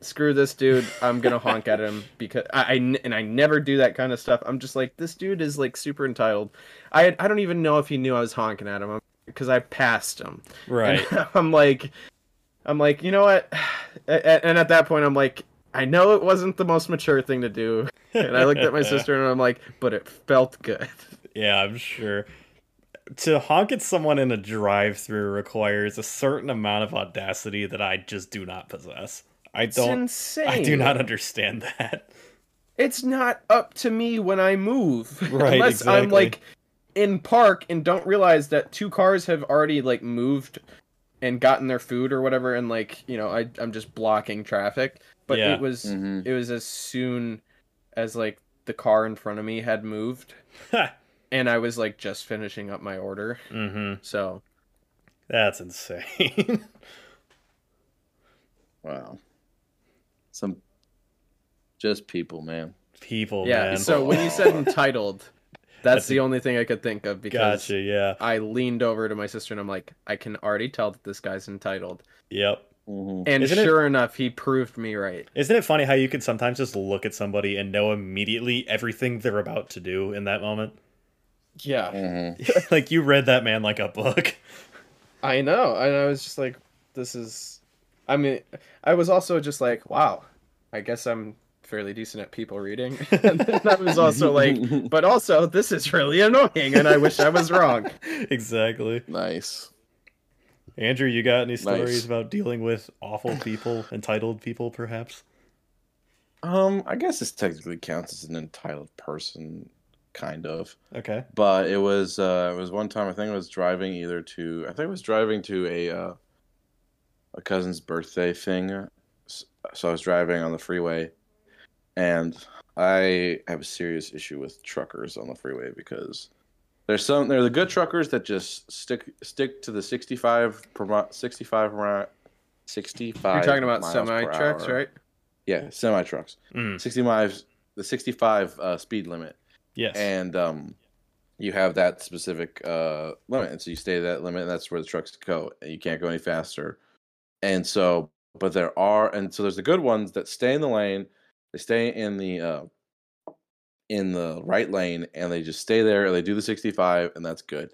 Screw this dude. I'm going to honk at him because I and I never do that kind of stuff. I'm just like this dude is like super entitled. I I don't even know if he knew I was honking at him because I passed him. Right. And I'm like, I'm like, you know what? And at that point, I'm like, I know it wasn't the most mature thing to do. And I looked at my sister and I'm like, but it felt good. Yeah, I'm sure. To honk at someone in a drive-through requires a certain amount of audacity that I just do not possess. I don't. insane. I do not understand that. It's not up to me when I move. Right, Unless I'm like in park and don't realize that two cars have already like moved and gotten their food or whatever and like, you know, I I'm just blocking traffic. But Yeah. it was Mhm. it was as soon as like the car in front of me had moved and I was like just finishing up my order. mm-hmm. So That's insane. Wow. Some just people, man. People, yeah. man. So when you said entitled, that's, That's the a- only thing I could think of because gotcha. Yeah. I leaned over to my sister and I'm like, I can already tell that this guy's entitled. Yep. Hmm And Isn't it- sure enough, he proved me right. Isn't it funny how you can sometimes just look at somebody and know immediately everything they're about to do in that moment? Yeah. hmm like you read that man like a book. I know. And I was just like, this is. I mean, I was also just like, wow, I guess I'm fairly decent at people reading. and then I was also like, but also, this is really annoying and I wish I was wrong. exactly. Nice. Andrew, you got any stories Nice. about dealing with awful people, entitled people, perhaps? Um, I guess this technically counts as an entitled person, kind of. Okay. But it was uh it was one time I think I was driving either to I think I was driving to a uh a cousin's birthday thing. So I was driving on the freeway and I have a serious issue with truckers on the freeway because there's some there are the good truckers that just stick stick to the 65 per mi- 65 around 65 You're talking about semi trucks, right? Yeah, semi trucks. Mm, 60 miles the 65 uh, speed limit yes. and um, you have that specific uh, limit, and so you stay at that limit, and that's where the trucks go, and you can't go any faster. And so, but there are, and so there's the good ones that stay in the lane, they stay in the uh, in the right lane, and they just stay there, and they do the 65, and that's good,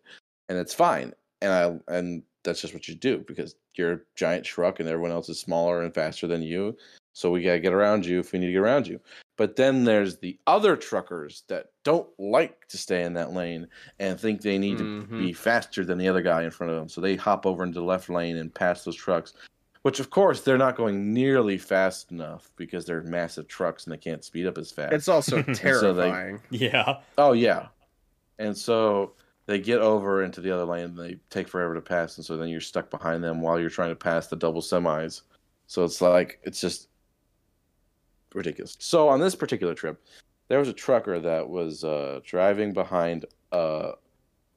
and it's fine, and I and that's just what you do because you're a giant truck, and everyone else is smaller and faster than you, so we gotta get around you if we need to get around you. But then there's the other truckers that don't like to stay in that lane and think they need to Mhm. be faster than the other guy in front of them. So they hop over into the left lane and pass those trucks, which of course they're not going nearly fast enough because they're massive trucks and they can't speed up as fast. It's also So they- terrifying. yeah. Oh yeah, and so they get over into the other lane. and They take forever to pass, and so then you're stuck behind them while you're trying to pass the double semis. So it's like it's just ridiculous. So on this particular trip, there was a trucker that was uh, driving behind. Uh,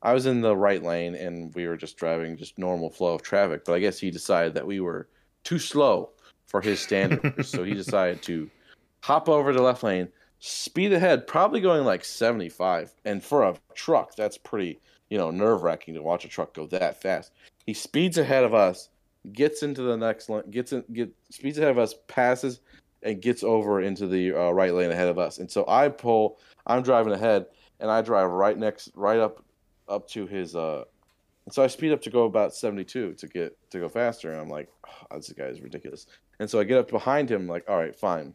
I was in the right lane, and we were just driving just normal flow of traffic. But I guess he decided that we were too slow for his standards, so he decided to hop over to left lane, speed ahead, probably going like 75. And for a truck, that's pretty, you know, nerve wracking to watch a truck go that fast. He speeds ahead of us, gets into the next lane, gets in, get speeds ahead of us, passes, and gets over into the uh, right lane ahead of us. And so I pull. I'm driving ahead, and I drive right next, right up, up to his. Uh, and so I speed up to go about 72 to get to go faster. And I'm like, oh, this guy is ridiculous. And so I get up behind him, like, all right, fine.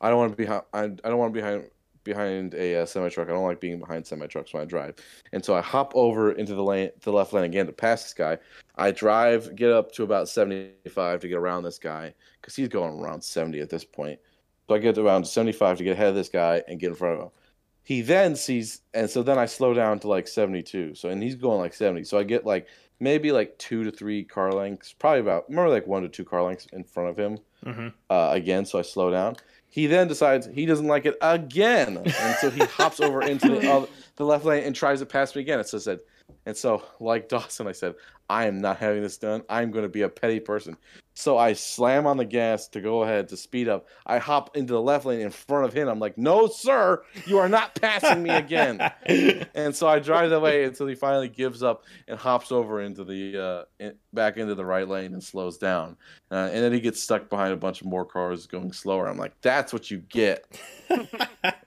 I don't want to be. I, I don't want to be behind behind a uh, semi truck. I don't like being behind semi trucks when I drive. And so I hop over into the lane, the left lane again to pass this guy. I drive, get up to about 75 to get around this guy because he's going around 70 at this point. So I get around 75 to get ahead of this guy and get in front of him. He then sees, and so then I slow down to like 72. So, and he's going like 70. So I get like maybe like two to three car lengths, probably about, more like one to two car lengths in front of him Mm-hmm. uh, again. So I slow down. He then decides he doesn't like it again, and so he hops over into the, uh, the left lane and tries to pass me again. And so I said, and so like Dawson, I said, I am not having this done. I'm going to be a petty person. So I slam on the gas to go ahead to speed up. I hop into the left lane in front of him. I'm like, no, sir, you are not passing me again. and so I drive that way until he finally gives up and hops over into the uh, in, back into the right lane and slows down. Uh, and then he gets stuck behind a bunch of more cars going slower. I'm like, that's what you get.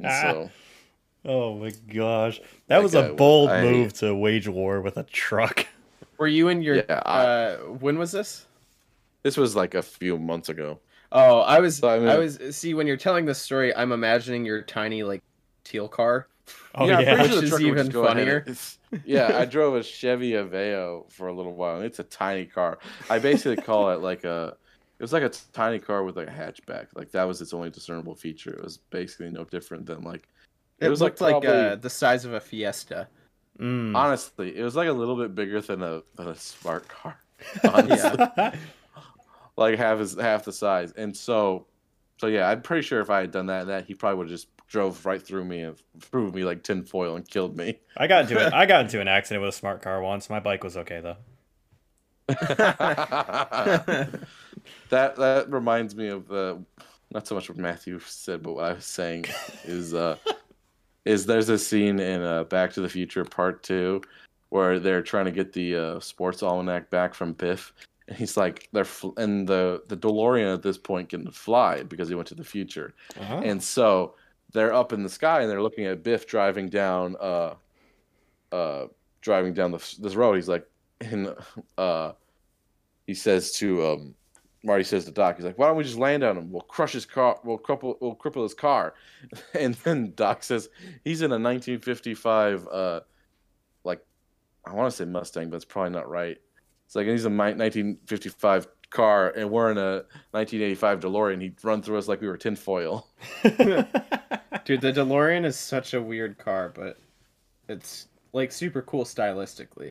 So oh my gosh, that That was a was- bold I- move to wage war with a truck. Were you in your? Yeah, I- uh, when was this? this was like a few months ago. Oh, I was. So, I mean- I was. See, when you're telling this story, I'm imagining your tiny like teal car. Oh yeah, yeah, I'm Which sure is even just go ahead and- funnier. yeah, I drove a Chevy Aveo for a little while, it's a tiny car. I basically call it like a. It was like a tiny car with like a hatchback. Like that was its only discernible feature. It was basically no different than like. It, was, like, looked like, uh, the size of a Fiesta. Mm. Honestly, it was like a little bit bigger than a than a smart car. Honestly, like half his half the size, and so, so yeah, I'm pretty sure if I had done that, that he probably would have just drove right through me and threw me like tinfoil and killed me. I got into it. I got into an accident with a smart car once. My bike was okay though. that that reminds me of the not so much what Matthew said, but what I was saying is uh is there's a scene in uh, Back to the Future Part Two where they're trying to get the uh, sports almanac back from Biff, and he's like they're fl- and the the DeLorean at this point can fly because he went to the future, Uh-huh. and so they're up in the sky and they're looking at Biff driving down uh uh driving down the, this road. He's like, and uh he says to um Marty says to Doc, he's like, why don't we just land on him? We'll crush his car. We'll cripple. We'll cripple his car. And then Doc says he's in a 1955, uh, like I want to say Mustang, but it's probably not right. It's like he's a 1955 car, and we're in a 1985 DeLorean. He'd run through us like we were tinfoil. Dude, the DeLorean is such a weird car, but it's like super cool stylistically.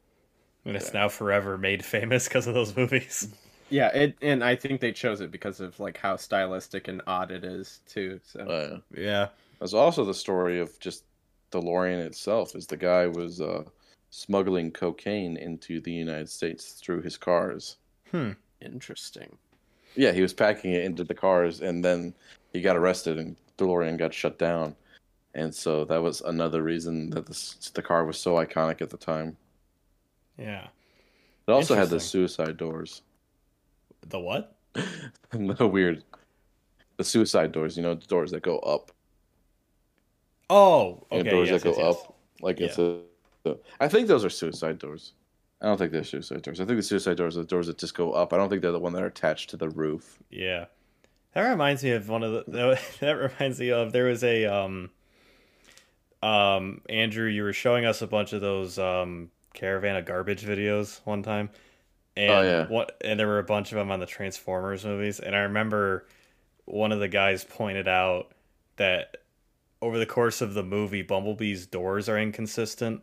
and it's now forever made famous because of those movies. Yeah, it and I think they chose it because of like how stylistic and odd it is too. So Uh, Yeah. There's also the story of just DeLorean itself, is the guy was uh, smuggling cocaine into the United States through his cars. Hmm. interesting. Yeah, he was packing it into the cars, and then he got arrested, and DeLorean got shut down. And so that was another reason that this, the car was so iconic at the time. Yeah. It also had the suicide doors. The what? the weird, the suicide doors. You know, the doors that go up. Oh, and okay. doors yes, that go yes, up. Like it's a, a- I think those are suicide doors. I don't think they're suicide doors. I think the suicide doors are the doors that just go up. I don't think they're the one that are attached to the roof. Yeah. That reminds me of one of the that reminds me of there was a um um Andrew you were showing us a bunch of those um caravan of garbage videos one time. And Oh, yeah. what and there were a bunch of them on the Transformers movies and I remember one of the guys pointed out that over the course of the movie Bumblebee's doors are inconsistent.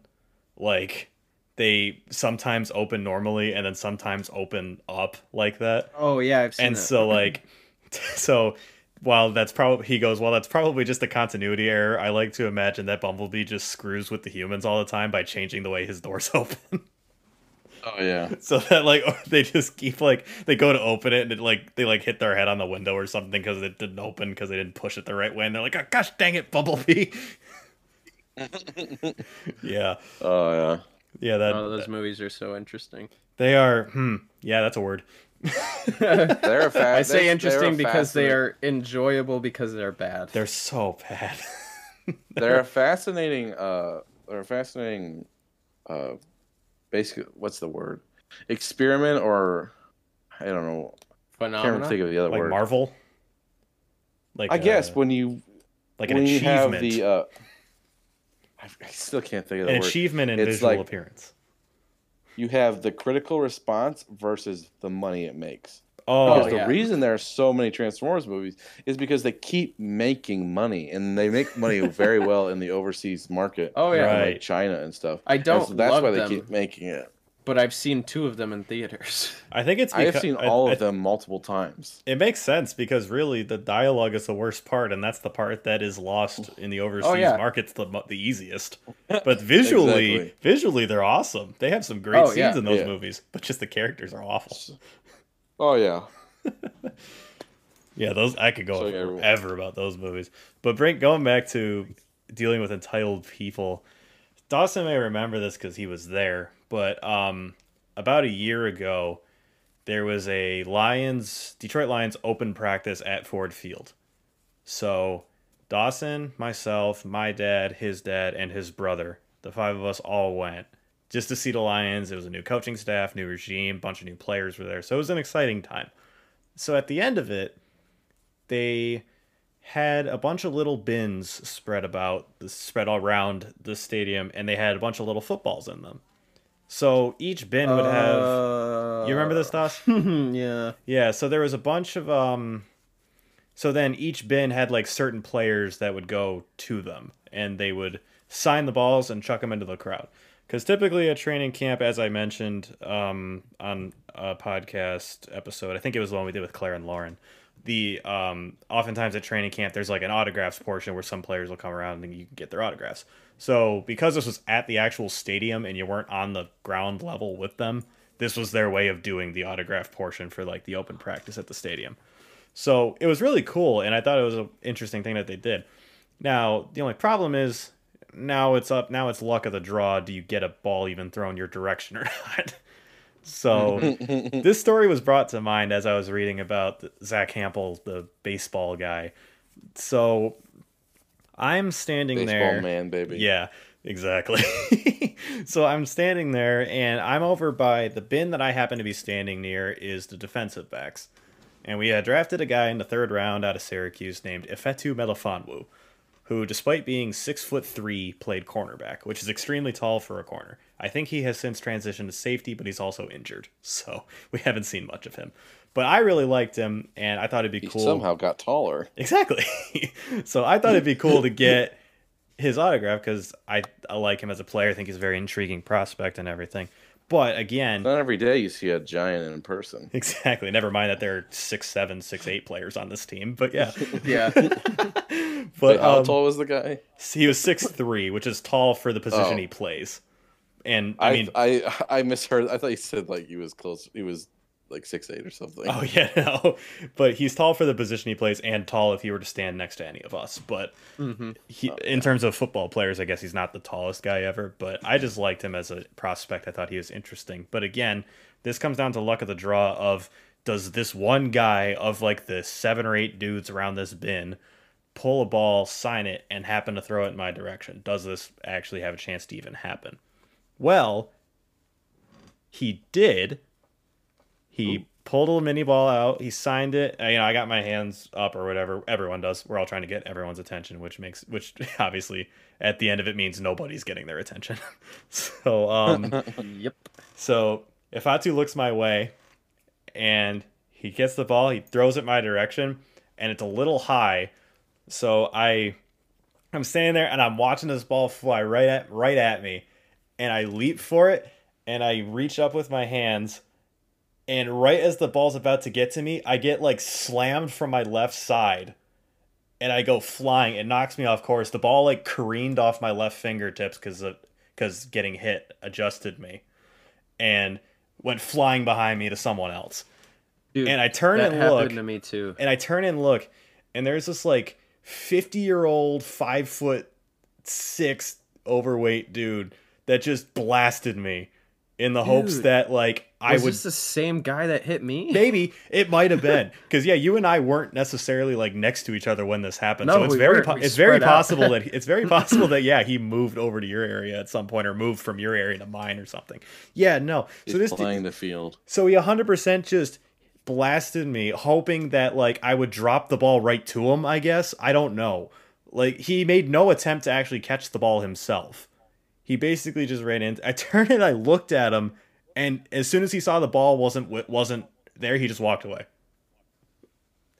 Like they sometimes open normally and then sometimes open up like that Oh yeah, I've seen and that. so like so while that's probably he goes well that's probably just a continuity error i like to imagine that bumblebee just screws with the humans all the time by changing the way his doors open Oh yeah. so that like they just keep like they go to open it and it like they like hit their head on the window or something because it didn't open because they didn't push it the right way and they're like oh, gosh dang it bumblebee yeah Oh yeah. Yeah, that Oh, those movies are so interesting. they are. Hmm. Yeah, that's a word. They're a fa- I say they're- interesting they're because they are enjoyable because they're bad. They're so bad. They're a fascinating. Uh, they're a fascinating. Uh, basically, what's the word? Experiment or I don't know. I can't think of the other like word. Marvel. Like I guess uh, when you like an when you have achievement, the. Uh, I I still can't think of the an word. achievement in It's visual like- appearance. You have the critical response versus the money it makes. Oh, Because yeah. the reason there are so many Transformers movies is because they keep making money, and they make money very well in the overseas market. Oh, yeah. in, like China and stuff. I don't so that's love why they them, keep making it. but I've seen two of them in theaters. I think it's. I have seen all I- of them multiple times. It makes sense because really the dialogue is the worst part, and that's the part that is lost in the oh, overseas Oh, yeah. markets the the easiest. But visually, Exactly. visually they're awesome. They have some great Oh, scenes yeah. in those Yeah. movies, but just the characters are awful. Oh yeah, Yeah, those I could go So, on yeah, forever about those movies. But Brink, going back to dealing with entitled people, Dawson may remember this because he was there. But um, about a year ago, there was a Lions Detroit Lions open practice at Ford Field. So Dawson, myself, my dad, his dad, and his brother, the five of us all went just to see the Lions. It was a new coaching staff, new regime, bunch of new players were there. So it was an exciting time. So at the end of it, they had a bunch of little bins spread about spread all around the stadium and they had a bunch of little footballs in them so each bin would have you remember this Dos? yeah. yeah so there was a bunch of um so then each bin had like certain players that would go to them and they would sign the balls and chuck them into the crowd because typically at training camp as i mentioned um, on a podcast episode i think it was the one we did with claire and lauren the um, oftentimes at training camp there's like an autographs portion where some players will come around and you can get their autographs so because this was at the actual stadium and you weren't on the ground level with them this was their way of doing the autograph portion for like the open practice at the stadium so it was really cool, and I thought it was an interesting thing that they did. Now, the only problem is now it's up. Now it's luck of the draw. Do you get a ball even thrown your direction or not? So this story was brought to mind as I was reading about Zack Hample, the baseball guy. So I'm standing there. baseball there. man, baby. Yeah, exactly. so I'm standing there, and I'm over by the bin that I happen to be standing near is the defensive backs. And we had drafted a guy in the third round out of Syracuse named Ifeatu Melifonwu, who, despite being six foot three, played cornerback, which is extremely tall for a corner. I think he has since transitioned to safety, but he's also injured, so we haven't seen much of him. But I really liked him, and I thought it'd be He cool. somehow got taller. Exactly. so I thought it'd be cool to get his autograph because I, I like him as a player. I think he's a very intriguing prospect and everything. But again, Not every day you see a giant in person. exactly. Never mind that there are six, seven, six, eight players on this team. But yeah, Yeah. but Wait, how um, tall was the guy? he was six three, which is tall for the position Oh. he plays. And I, I mean, I I misheard. I thought you said like he was close. He was like six eight or something. oh yeah, no. but he's tall for the position he plays, and tall if he were to stand next to any of us. But hmm he, Oh, in terms of football players, I guess he's not the tallest guy ever, but I just liked him as a prospect. I thought he was interesting. But again, this comes down to luck of the draw of does this one guy of like the seven or eight dudes around this bin pull a ball, sign it, and happen to throw it in my direction? Does this actually have a chance to even happen? Well, he did. He pulled a mini ball out. He signed it. Uh, You know, I got my hands up or whatever. Everyone does. We're all trying to get everyone's attention, which makes which obviously at the end of it means nobody's getting their attention. so um Yep. so Ifeatu looks my way and he gets the ball, he throws it my direction, and it's a little high. So I I'm standing there and I'm watching this ball fly right at right at me, and I leap for it and I reach up with my hands, and right as the ball's about to get to me, I get like slammed from my left side. And I go flying. It knocks me off course. The ball like careened off my left fingertips because because getting hit adjusted me, and went flying behind me to someone else. Dude, And I turn that and happened look, to me too. and I turn and look, and there's this like 50 year old, five foot six overweight dude that just blasted me in the hopes that like I Was would this the same guy that hit me? maybe it might have been because yeah, you and I weren't necessarily like next to each other when this happened. No, so it's we very po- We it's very out. possible that it's very possible that yeah, he moved over to your area at some point or moved from your area to mine or something. Yeah, no. He's So this playing the field. so he 100% just blasted me, hoping that like I would drop the ball right to him. I guess I don't know. Like he made no attempt to actually catch the ball himself. He basically just ran in. I turned and I looked at him, and as soon as he saw the ball wasn't wasn't there, he just walked away.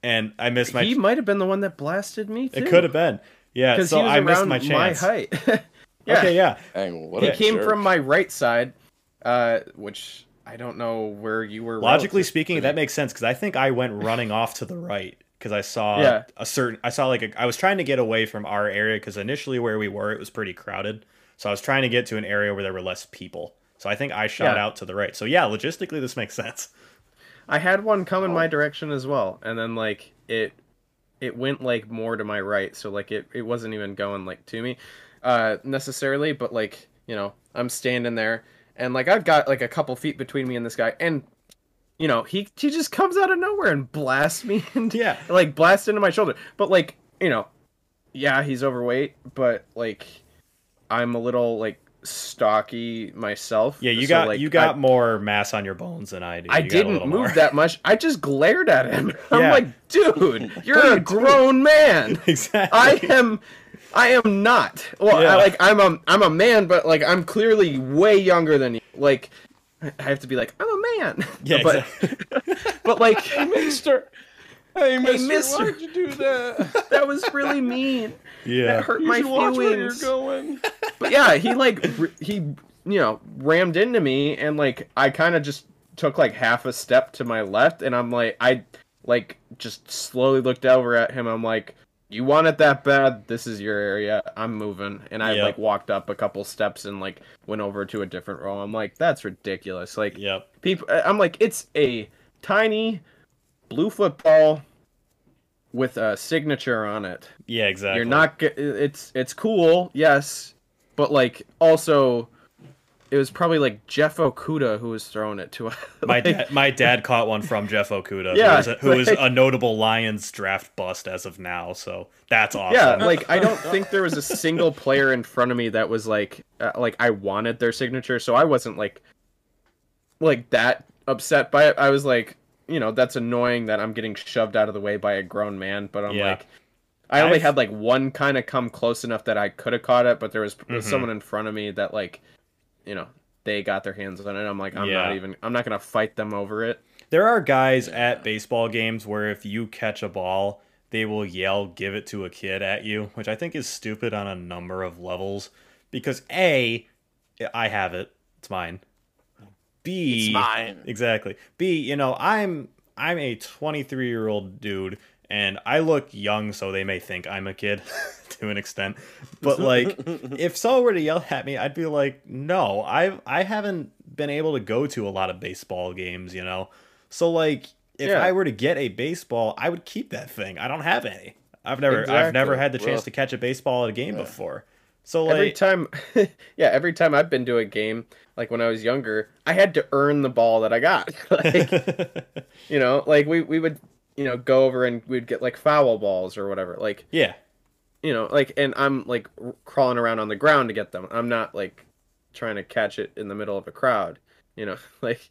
And I missed my. he might have been the one that blasted me. Too. it could have been. Yeah. So he was I missed around my my, height. yeah. Okay. Yeah. Dang, what he came jerk. from my right side, uh, which I don't know where you were. Logically speaking, to that makes sense because I think I went running off to the right because I saw Yeah. a certain. I saw like a, I was trying to get away from our area because initially where we were it was pretty crowded, so I was trying to get to an area where there were less people. So I think I shot Yeah. out to the right. So yeah, logistically this makes sense. I had one come in Oh. my direction as well, and then like it, it went like more to my right, so like it it wasn't even going like to me, uh, necessarily, but like you know I'm standing there, and like I've got like a couple feet between me and this guy, and you know he he just comes out of nowhere and blasts me and Yeah. like blasts into my shoulder, but like you know, yeah he's overweight, but like I'm a little like stocky myself. Yeah, you so, got like, you I- got more mass on your bones than I do. I You didn't little move more. that much. I just glared at him. I'm Yeah. like, dude, you're What a you doing? grown man. exactly. I am I am not. Well, Yeah. I, like I'm a I'm a man, but like I'm clearly way younger than you. Like I have to be like, I'm a man. yeah, but exactly. but like Mister. Hey, Mister, mister. why'd you do that? that was really mean. yeah. That hurt You my should watch where you're feelings. going. But yeah, he like he you know rammed into me and like I kind of just took like half a step to my left and I'm like I like just slowly looked over at him. I'm like, "You want it that bad? This is your area. I'm moving." And I Yep. like walked up a couple steps and like went over to a different row. I'm like, "That's ridiculous." Like Yep. people uh, I'm like, "It's a tiny blue football with a signature on it." Yeah, exactly. You're not. It's it's cool, yes, but like also, it was probably like Jeff Okudah who was throwing it to us. My Like, dad, my dad caught one from Jeff Okudah, Yeah, who, is a, who is like- a notable Lions draft bust as of now. So that's awesome. Yeah, like I don't think there was a single player in front of me that was like uh, like I wanted their signature, so I wasn't like like that upset by it. I was like, you know, that's annoying that I'm getting shoved out of the way by a grown man, but I'm Yeah. like I only I've- had like one kind of come close enough that I could have caught it, but there was, Mhm. someone in front of me that like, you know, they got their hands on it. I'm like, I'm Yeah. not even, I'm not gonna fight them over it. There are guys at baseball games where if you catch a ball, they will yell, give it to a kid at you, which I think is stupid on a number of levels. Because A, I have it. It's mine. B It's mine. Exactly. B, you know, I'm I'm a 23 year old dude and I look young so they may think I'm a kid to an extent. But like if someone were to yell at me, I'd be like, "No, I I haven't been able to go to a lot of baseball games, you know." So like if Yeah. I were to get a baseball, I would keep that thing. I don't have any. I've never I've never had the chance Well, to catch a baseball at a game yeah. before. So like every time, yeah, every time I've been to a game, like when I was younger, I had to earn the ball that I got. like, you know, like we we would, you know, go over and we'd get like foul balls or whatever. Like, yeah. you know, like, and I'm like crawling around on the ground to get them. I'm not like trying to catch it in the middle of a crowd. You know, like,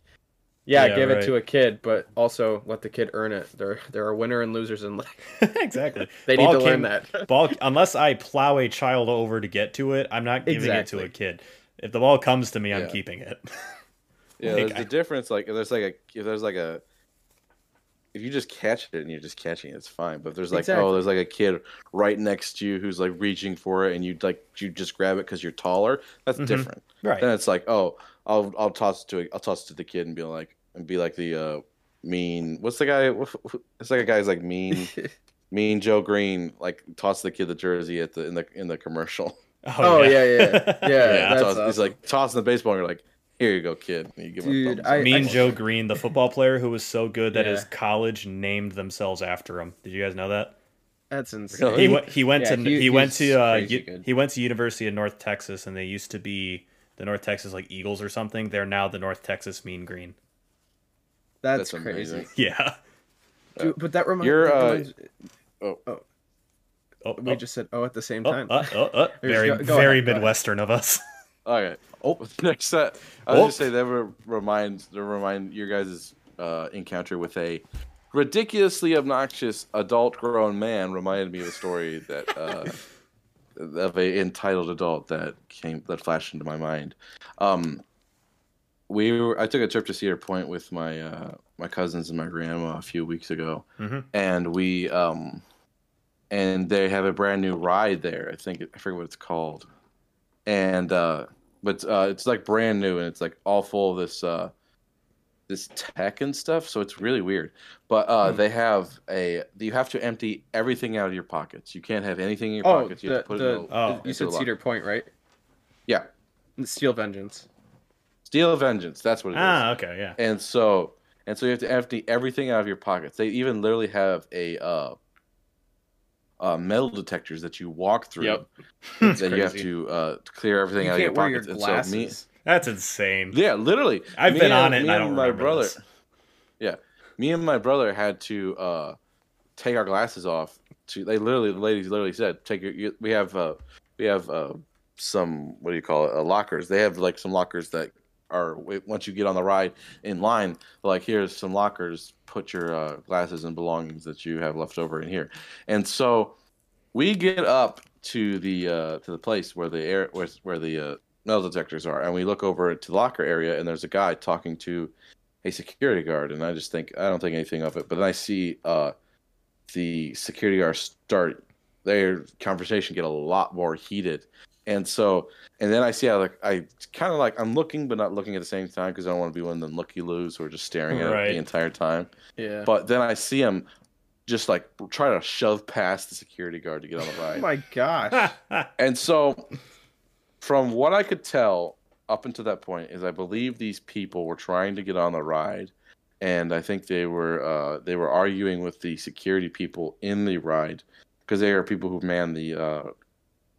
yeah, Yeah, give it to a kid, but also let the kid earn it. There, there are winner and losers in life. exactly. They Ball need to learn came- that. ball unless I plow a child over to get to it, I'm not giving Exactly. it to a kid. If the ball comes to me, I'm Yeah. keeping it. Yeah, Like, there's I- a difference. Like, if there's like a, if there's like a, if you just catch it and you're just catching it, it's fine. But if there's like, Exactly. oh, there's like a kid right next to you who's like reaching for it, and you like you just grab it because you're taller. That's Mhm. different. right. Then it's like, oh, I'll I'll toss it to I'll toss it to the kid and be like and be like the uh mean. What's the guy? It's like a guy's like mean, mean Joe Greene. Like toss the kid the jersey at the in the in the commercial. Oh, yeah, yeah. Yeah, that's Toss- He's like tossing the baseball. and You're like, here you go, kid. And you give Dude, thumbs I- Mean I- Joe Greene, the football player who was so good that Yeah. his college named themselves after him. Did you guys know that? That's insane. He went. He went Yeah, to. he- He, went to. Uh, U- he went to University of North Texas, and they used to be the North Texas like Eagles or something. They're now the North Texas Mean Green. That's, That's crazy. amazing. Yeah. Dude, but that reminds, You're, that uh, reminds- Oh, we oh, just said oh at the same oh, time. uh, oh, uh, very go- go very ahead. Midwestern of us. Okay. Oh. Next set, I was Oh. just say that would remind to remind your guys' uh, encounter with a ridiculously obnoxious adult grown man reminded me of a story that uh, of a entitled adult that came that flashed into my mind. Um, we were I took a trip to Cedar Point with my uh, my cousins and my grandma a few weeks ago, Mhm. and we um, and they have a brand new ride there. I think I forget what it's called, and uh, but uh, it's like brand new and it's like all full of this uh, this tech and stuff. So it's really weird. But uh, Hmm. they have a you have to empty everything out of your pockets. You can't have anything in your Oh, pockets. You the, have to put the, it in a, Oh. you said. Cedar Point, right? Yeah, Steel Vengeance. Steel Vengeance. That's what it is. ah, okay, yeah. And so and so you have to empty everything out of your pockets. They even literally have a uh, uh, metal detectors that you walk through. Yep. that you have to uh, clear everything You out of your can't your pockets. And so me, That's insane. Yeah, literally. I've Me been and- on it and I don't my remember brother. this. Yeah, me and my brother had to uh, take our glasses off. To they literally, the ladies literally said, "Take your." You, we have uh, we have uh, some what do you call it? Uh, lockers. They have like some lockers that are once you get on the ride in line. Like here's some lockers. Put your uh, glasses and belongings that you have left over in here. And so we get up to the uh, to the place where the air where, where the uh, metal detectors are, and we look over to the locker area, and there's a guy talking to a security guard, and I just think I don't think anything of it, but then I see uh, the security guard start their conversation get a lot more heated, and so and then I see how like I kind of like I'm looking but not looking at the same time because I don't want to be one of them looky loos who are just staring at it the entire time. Yeah. But then I see him just like try to shove past the security guard to get on the ride. oh my gosh. And so, from what I could tell up until that point, is I believe these people were trying to get on the ride, and I think they were uh, they were arguing with the security people in the ride because they are people who man the uh,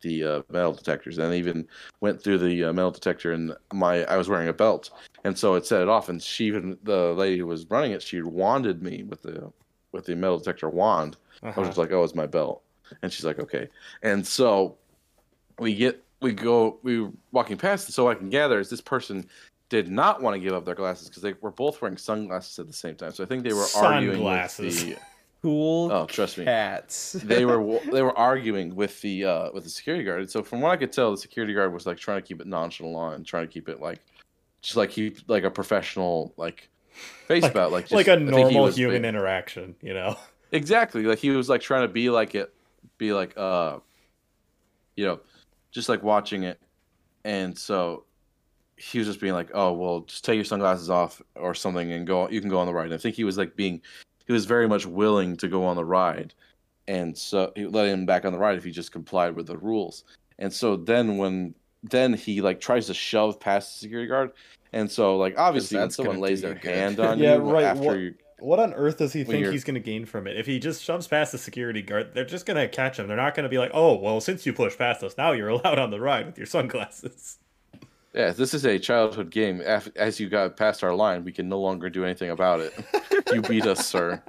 the uh, metal detectors, and they even went through the uh, metal detector, and my I was wearing a belt, and so it set it off, and she even the lady who was running it, she wanded me with the with the metal detector wand. I was Uh-huh. just like, "Oh, it's my belt," and she's like, "Okay." And so we get we go we were walking past, so I can gather is this person did not want to give up their glasses because they were both wearing sunglasses at the same time. So I think they were arguing with Sunglasses. the. Cool Oh, trust me. cats. They were they were arguing with the uh, with the security guard. So from what I could tell, the security guard was like trying to keep it nonchalant and trying to keep it like just like keep like a professional like face Like- about like just, like a normal human interaction, you know. Exactly. Like he was like trying to be like it, be like uh, you know, just like watching it, and so he was just being like, "Oh, well, just take your sunglasses off or something and go. You can go on the ride." And I think he was like being, he was very much willing to go on the ride, and so he let him back on the ride if he just complied with the rules. And so then when then he like tries to shove past the security guard, and so like obviously when someone lays their good. hand on Yeah, you right, after what- you What on earth does he think he's going to gain from it? If he just shoves past the security guard, they're just going to catch him. They're not going to be like, "Oh, well, since you pushed past us, now you're allowed on the ride with your sunglasses." Yeah, this is a childhood game. As you got past our line, we can no longer do anything about it. you beat us, sir.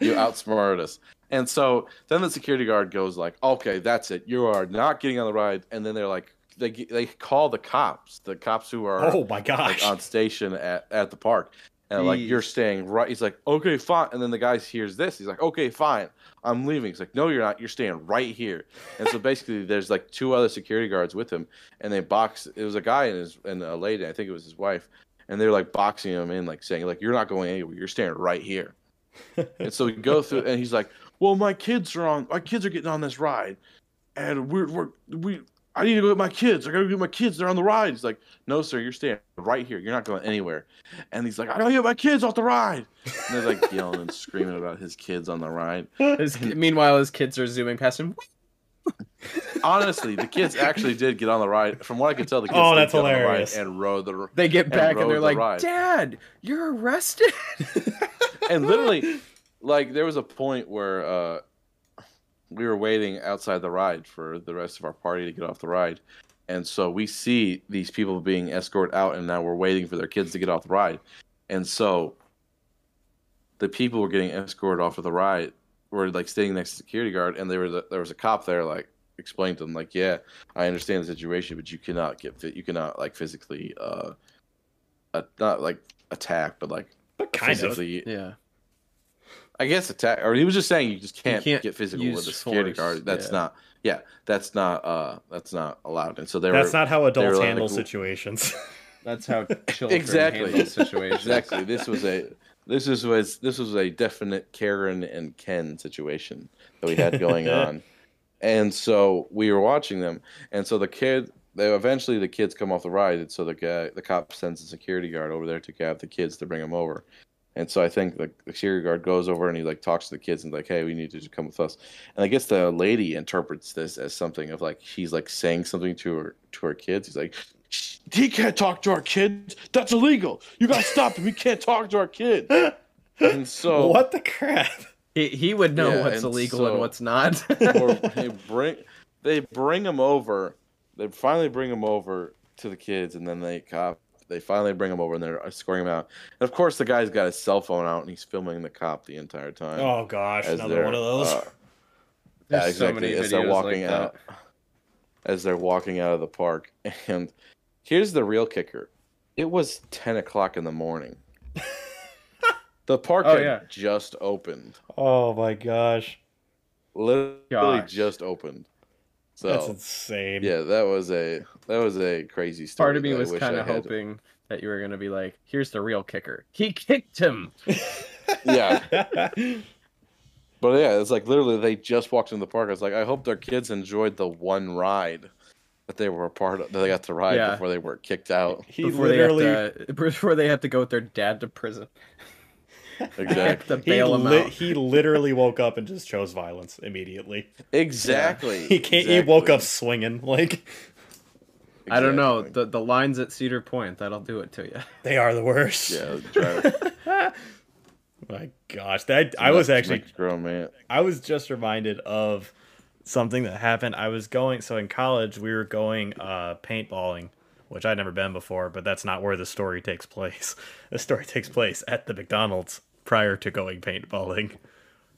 You outsmarted us. And so then the security guard goes like, "Okay, that's it. You are not getting on the ride." And then they're like, they they call the cops, the cops who are Oh my like gosh! on station at, at the park. And like, you're staying right. He's like, okay, fine. And then the guy hears this. He's like, okay, fine. I'm leaving. He's like, no, you're not. You're staying right here. And so basically, there's like two other security guards with him, and they box. It was a guy and his and a lady. I think it was his wife. And they're like boxing him in, like saying, like, you're not going anywhere. You're staying right here. and so we go through, and he's like, well, my kids are on. My kids are getting on this ride, and we're we're we. I need to go get my kids. I gotta go get my kids. They're on the ride. He's like, no, sir, you're staying right here. You're not going anywhere. And he's like, I gotta get my kids off the ride. And they're like yelling and screaming about his kids on the ride. His, meanwhile, his kids are zooming past him. Honestly, the kids actually did get on the ride. From what I could tell, the kids Oh, did that's get on the hilarious. ride and rode the. They get back and, rode they're the like, ride. "Dad, you're arrested." And literally, like there was a point where uh, we were waiting outside the ride for the rest of our party to get off the ride, and so we see these people being escorted out, and now we're waiting for their kids to get off the ride, and so the people were getting escorted off of the ride were like standing next to the security guard, and there was a, there was a cop there, like explained to them, like, yeah, I understand the situation, but you cannot get fit, you cannot like physically, uh, uh not like attack, but like But kind of. physically, Yeah. I guess attack, or he was just saying you just can't, you can't get physical with a security force, guard. That's yeah. not, yeah, that's not, uh, that's not allowed. And so they That's were not how adults handle w- situations. That's how children Exactly. handle situations. exactly. This was a, this is was this was a definite Karen and Ken situation that we had going on, and so we were watching them, and so the kid. They eventually the kids come off the ride, and so the guy, the cop sends a security guard over there to grab the kids to bring them over. And so I think the, the security guard goes over and he like talks to the kids and like, hey, we need you to come with us. And I guess the lady interprets this as something of like he's like saying something to her to her kids. He's like, he can't talk to our kids. That's illegal. You gotta stop him. He can't talk to our kids. And so what the crap? He, he would know Yeah, what's and illegal so- and what's not. or they bring they bring him over. They finally bring him over to the kids, and then they cop. They finally bring him over, and they're escorting him out. And of course, the guy's got his cell phone out, and he's filming the cop the entire time. Oh gosh, another one of those. uh, There's yeah, so exactly. many as they're walking like out, as they're walking out of the park, and here's the real kicker: it was ten o'clock in the morning. the park Oh, had yeah. just opened. oh my gosh, Literally Gosh. just opened. So that's insane. Yeah, that was a that was a crazy story. Part of me that I was kind of hoping that you were going to be like, here's the real kicker. He kicked him. Yeah, but yeah, it's like literally they just walked into the park. I was like, I hope their kids enjoyed the one ride that they were a part of. That they got to ride Yeah. before they were kicked out. he before literally they have to, before they have to go with their dad to prison. Exactly. to he, bail him li- he literally woke up and just chose violence immediately. Exactly. He can't. He woke up swinging. Like I don't know. The the lines at Cedar Point, that'll do it to you. they are the worst. Yeah, My gosh, that I was actually grown man. I was just reminded of something that happened. I was going so in college we were going uh paintballing, which I'd never been before, but that's not where the story takes place. The story takes place at the McDonald's prior to going paintballing.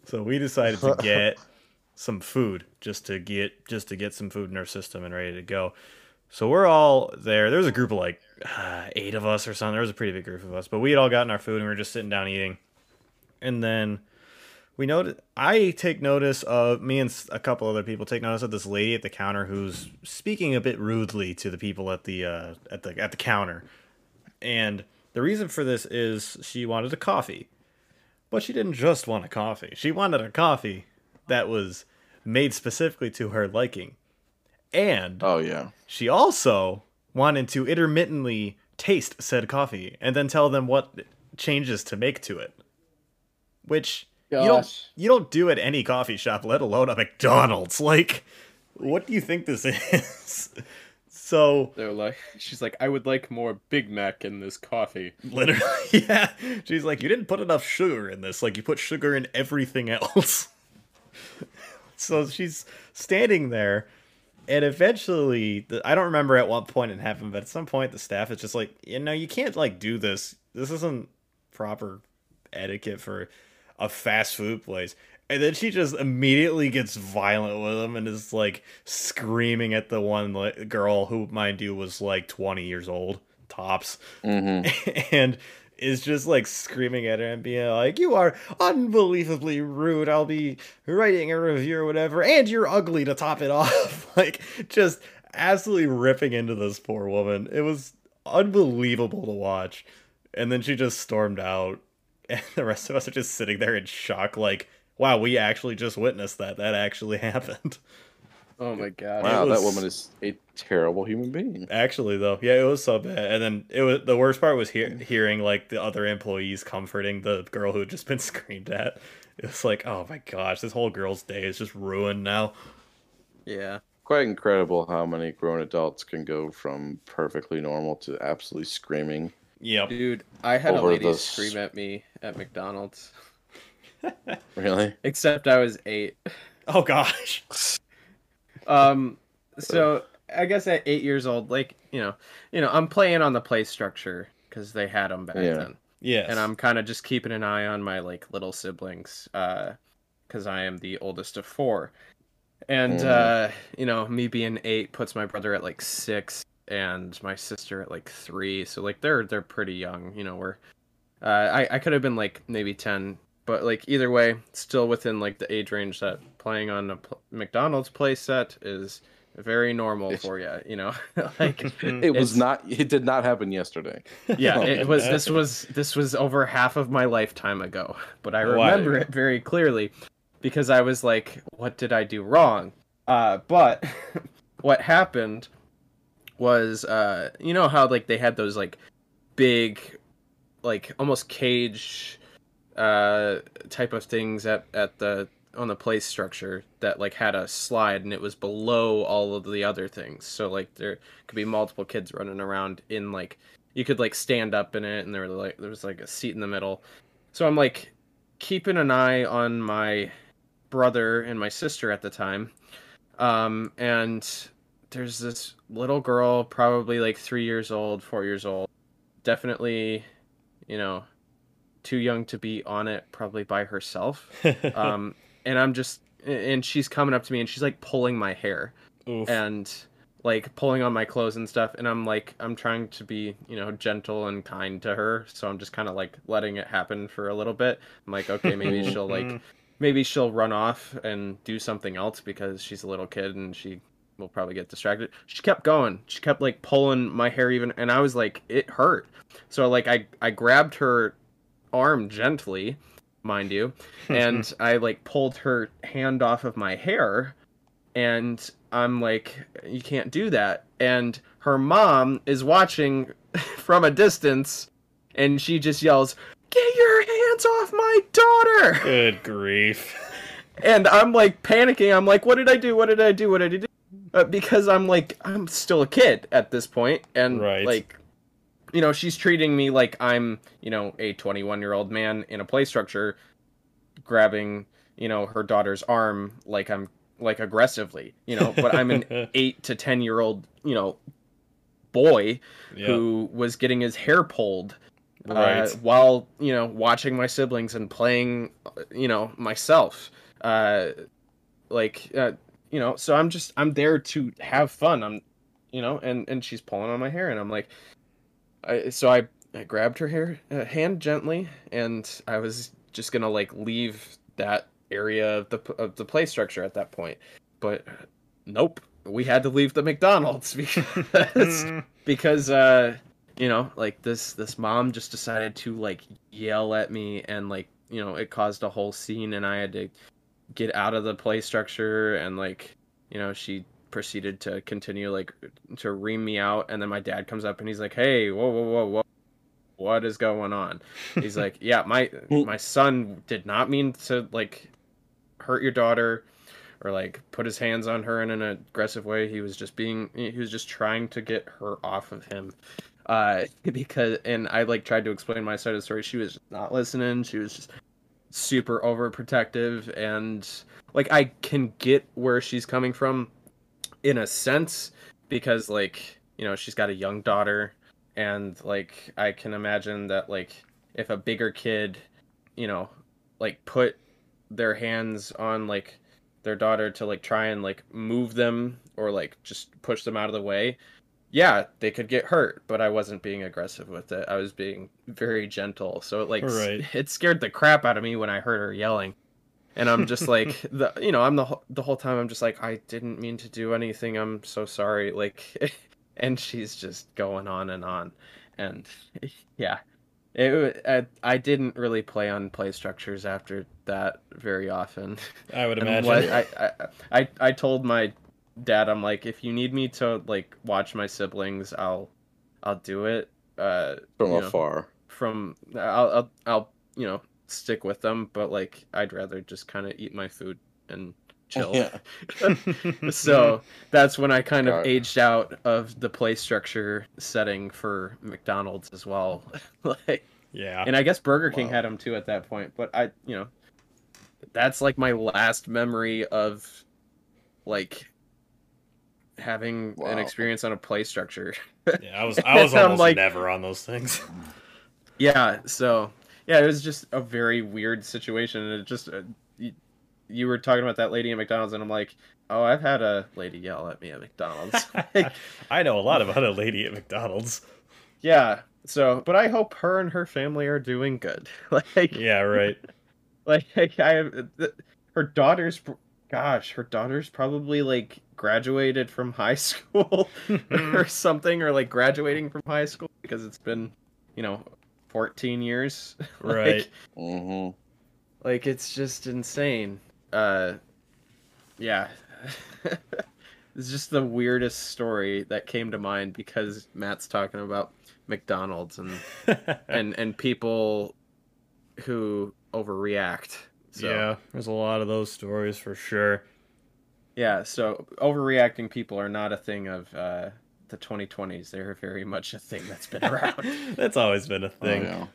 So we decided to get some food just to get just to get some food in our system and ready to go. So we're all there. There was a group of like uh, eight of us or something. There was a pretty big group of us, but we had all gotten our food and we were just sitting down eating. And then we noted I take notice of me and a couple other people take notice of this lady at the counter who's speaking a bit rudely to the people at the uh, at the at the counter. And the reason for this is she wanted a coffee. But she didn't just want a coffee. She wanted a coffee that was made specifically to her liking. And Oh yeah. she also wanted to intermittently taste said coffee and then tell them what changes to make to it. Which you don't you don't do at any coffee shop, let alone a McDonald's. Like, what do you think this is? so They're like, she's like, I would like more Big Mac in this coffee. literally, yeah. She's like, you didn't put enough sugar in this. Like, you put sugar in everything else. so she's standing there, and eventually, the, I don't remember at what point it happened, but at some point, the staff is just like, you know, you can't like do this. This isn't proper etiquette for a fast food place. And then she just immediately gets violent with him and is like screaming at the one like, girl who, mind you, was like 20 years old, tops hmm and is just like screaming at her and being like, "You are unbelievably rude. I'll be writing a review or whatever, and you're ugly to top it off." like just absolutely ripping into this poor woman. It was unbelievable to watch. And then she just stormed out, and the rest of us are just sitting there in shock, like, "Wow, we actually just witnessed that. That actually happened." Oh my god. Wow, was- that woman is a terrible human being. Actually, though, yeah, it was so bad. And then it was the worst part was hear, hearing like the other employees comforting the girl who had just been screamed at. It was like, oh my gosh, this whole girl's day is just ruined now. Yeah. Quite incredible how many grown adults can go from perfectly normal to absolutely screaming. Yep. Dude, I had a lady the- scream at me at McDonald's. Really? Except I was eight. Oh gosh. Um, so I guess at eight years old, like you know, you know, I'm playing on the play structure because they had them back Yeah. then, Yes. and I'm kind of just keeping an eye on my like little siblings, because I am the oldest of four, and Mhm. uh, you know, me being eight puts my brother at like six, and my sister at like three, so like they're they're pretty young, you know, we're, uh, I I could have been like maybe ten. But like either way, still within like the age range that playing on a pl- McDonald's play set is very normal for you, you know. like It was not. It did not happen yesterday. yeah, it was this was this was over half of my lifetime ago, but I Why? remember it very clearly because I was like, what did I do wrong? Uh but what happened was uh you know how like they had those like big like almost cage uh type of things at at the on the place structure that like had a slide and it was below all of the other things. So like there could be multiple kids running around in like you could like stand up in it and there were like there was like a seat in the middle. So i'm like keeping an eye on my brother and my sister at the time. Um and there's this little girl probably like three years old four years old. Definitely you know too young to be on it probably by herself. Um and i'm just and she's coming up to me and she's like pulling my hair Oof. and like pulling on my clothes and stuff. And i'm like i'm trying to be you know gentle and kind to her. So i'm just kind of like letting it happen for a little bit. I'm like okay maybe she'll like maybe she'll run off and do something else because she's a little kid and she will probably get distracted. She kept going. She kept like pulling my hair even and i was like it hurt. So like i i grabbed her arm gently mind you and I like pulled her hand off of my hair and I'm like you can't do that. And her mom is watching from a distance and she just yells get your hands off my daughter! Good grief. and I'm like panicking. I'm like what did I do? What did I do? What did I do? Uh, because I'm like I'm still a kid at this point and Right. like you know she's treating me like I'm you know a 21 year old man in a play structure grabbing you know her daughter's arm like I'm like aggressively you know but I'm an 8 to 10 year old you know boy Yep. who was getting his hair pulled uh, Right. while you know watching my siblings and playing uh, you know myself uh like uh, you know so i'm just i'm there to have fun i'm you know and and she's pulling on my hair and i'm like i so i i grabbed her hair uh, hand gently and i was just gonna like leave that area of the of the play structure at that point. But nope we had to leave the mcdonald's because because uh you know like this this mom just decided to like yell at me and like you know it caused a whole scene and i had to get out of the play structure and like you know she proceeded to continue like to ream me out and then my dad comes up and he's like hey whoa whoa whoa whoa what is going on? He's like yeah my my son did not mean to like hurt your daughter or like put his hands on her in an aggressive way. He was just being he was just trying to get her off of him. Uh because and i like tried to explain my side of the story. She was not listening. She was just super overprotective and like i can get where she's coming from in a sense because like you know she's got a young daughter and like i can imagine that like if a bigger kid you know like put their hands on like their daughter to like try and like move them or like just push them out of the way yeah they could get hurt but i wasn't being aggressive with it. I was being very gentle. So it like Right. it scared the crap out of me when i heard her yelling and i'm just like the you know i'm the whole- the whole time i'm just like i didn't mean to do anything i'm so sorry like and she's just going on and on and yeah it, I, I didn't really play on play structures after that very often I would imagine. what I, I I I told my dad, I'm like, if you need me to like watch my siblings, I'll I'll do it. Uh, from you know, afar. from I'll, I'll I'll you know stick with them, but like I'd rather just kind of eat my food and chill. Yeah. so that's when I kind of Got aged out of the play structure setting for McDonald's as well. like yeah. and I guess Burger King Wow. had them too at that point. But I, you know, that's like my last memory of like having Wow. an experience on a play structure. Yeah, I was I was almost like- never on those things. yeah, so yeah, it was just a very weird situation, and it just uh, you, you were talking about that lady at McDonald's, and I'm like, oh, I've had a lady yell at me at McDonald's. Like, I know a lot about a lady at McDonald's. yeah, so but I hope her and her family are doing good. Like, Yeah, right. like I have th- her daughter's gosh, her daughter's probably like graduated from high school or something or like graduating from high school because it's been, you know, 14 years. Like- Right. hmm Like, it's just insane. Uh yeah. it's just the weirdest story that came to mind because Matt's talking about McDonald's and and and people who overreact. So, Yeah, there's a lot of those stories for sure. Yeah, so overreacting people are not a thing of uh, the 2020s. They're very much a thing that's been around. That's always been a Oh, thing. yeah.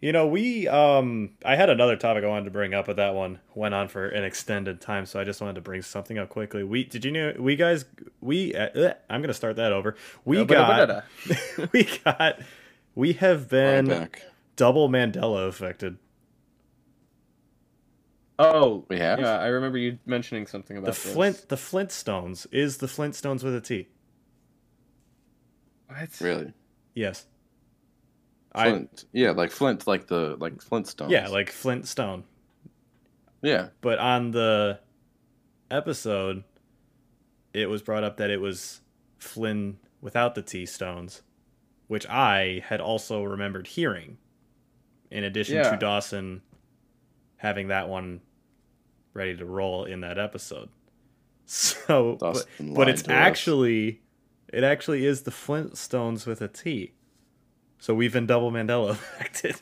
You know, we um I had another topic I wanted to bring up, but that one went on for an extended time, so I just wanted to bring something up quickly. We did you know we guys we uh, uh, I'm going to start that over. We got we got we have been back. double Mandela affected. Oh, We have? Yeah, I remember you mentioning something about The this. Flint the Flintstones is the Flintstones with a T. What? Really? Yes. I Flint. yeah, like Flint, like the like Flintstones. yeah, like Flintstone. yeah. But on the episode, it was brought up that it was Flynn without the T stones, which I had also remembered hearing, in addition Yeah. to Dawson having that one ready to roll in that episode. So, but, Dawson but lied it's actually us. Actually, it actually is the Flintstones with a T. So we've been double Mandela affected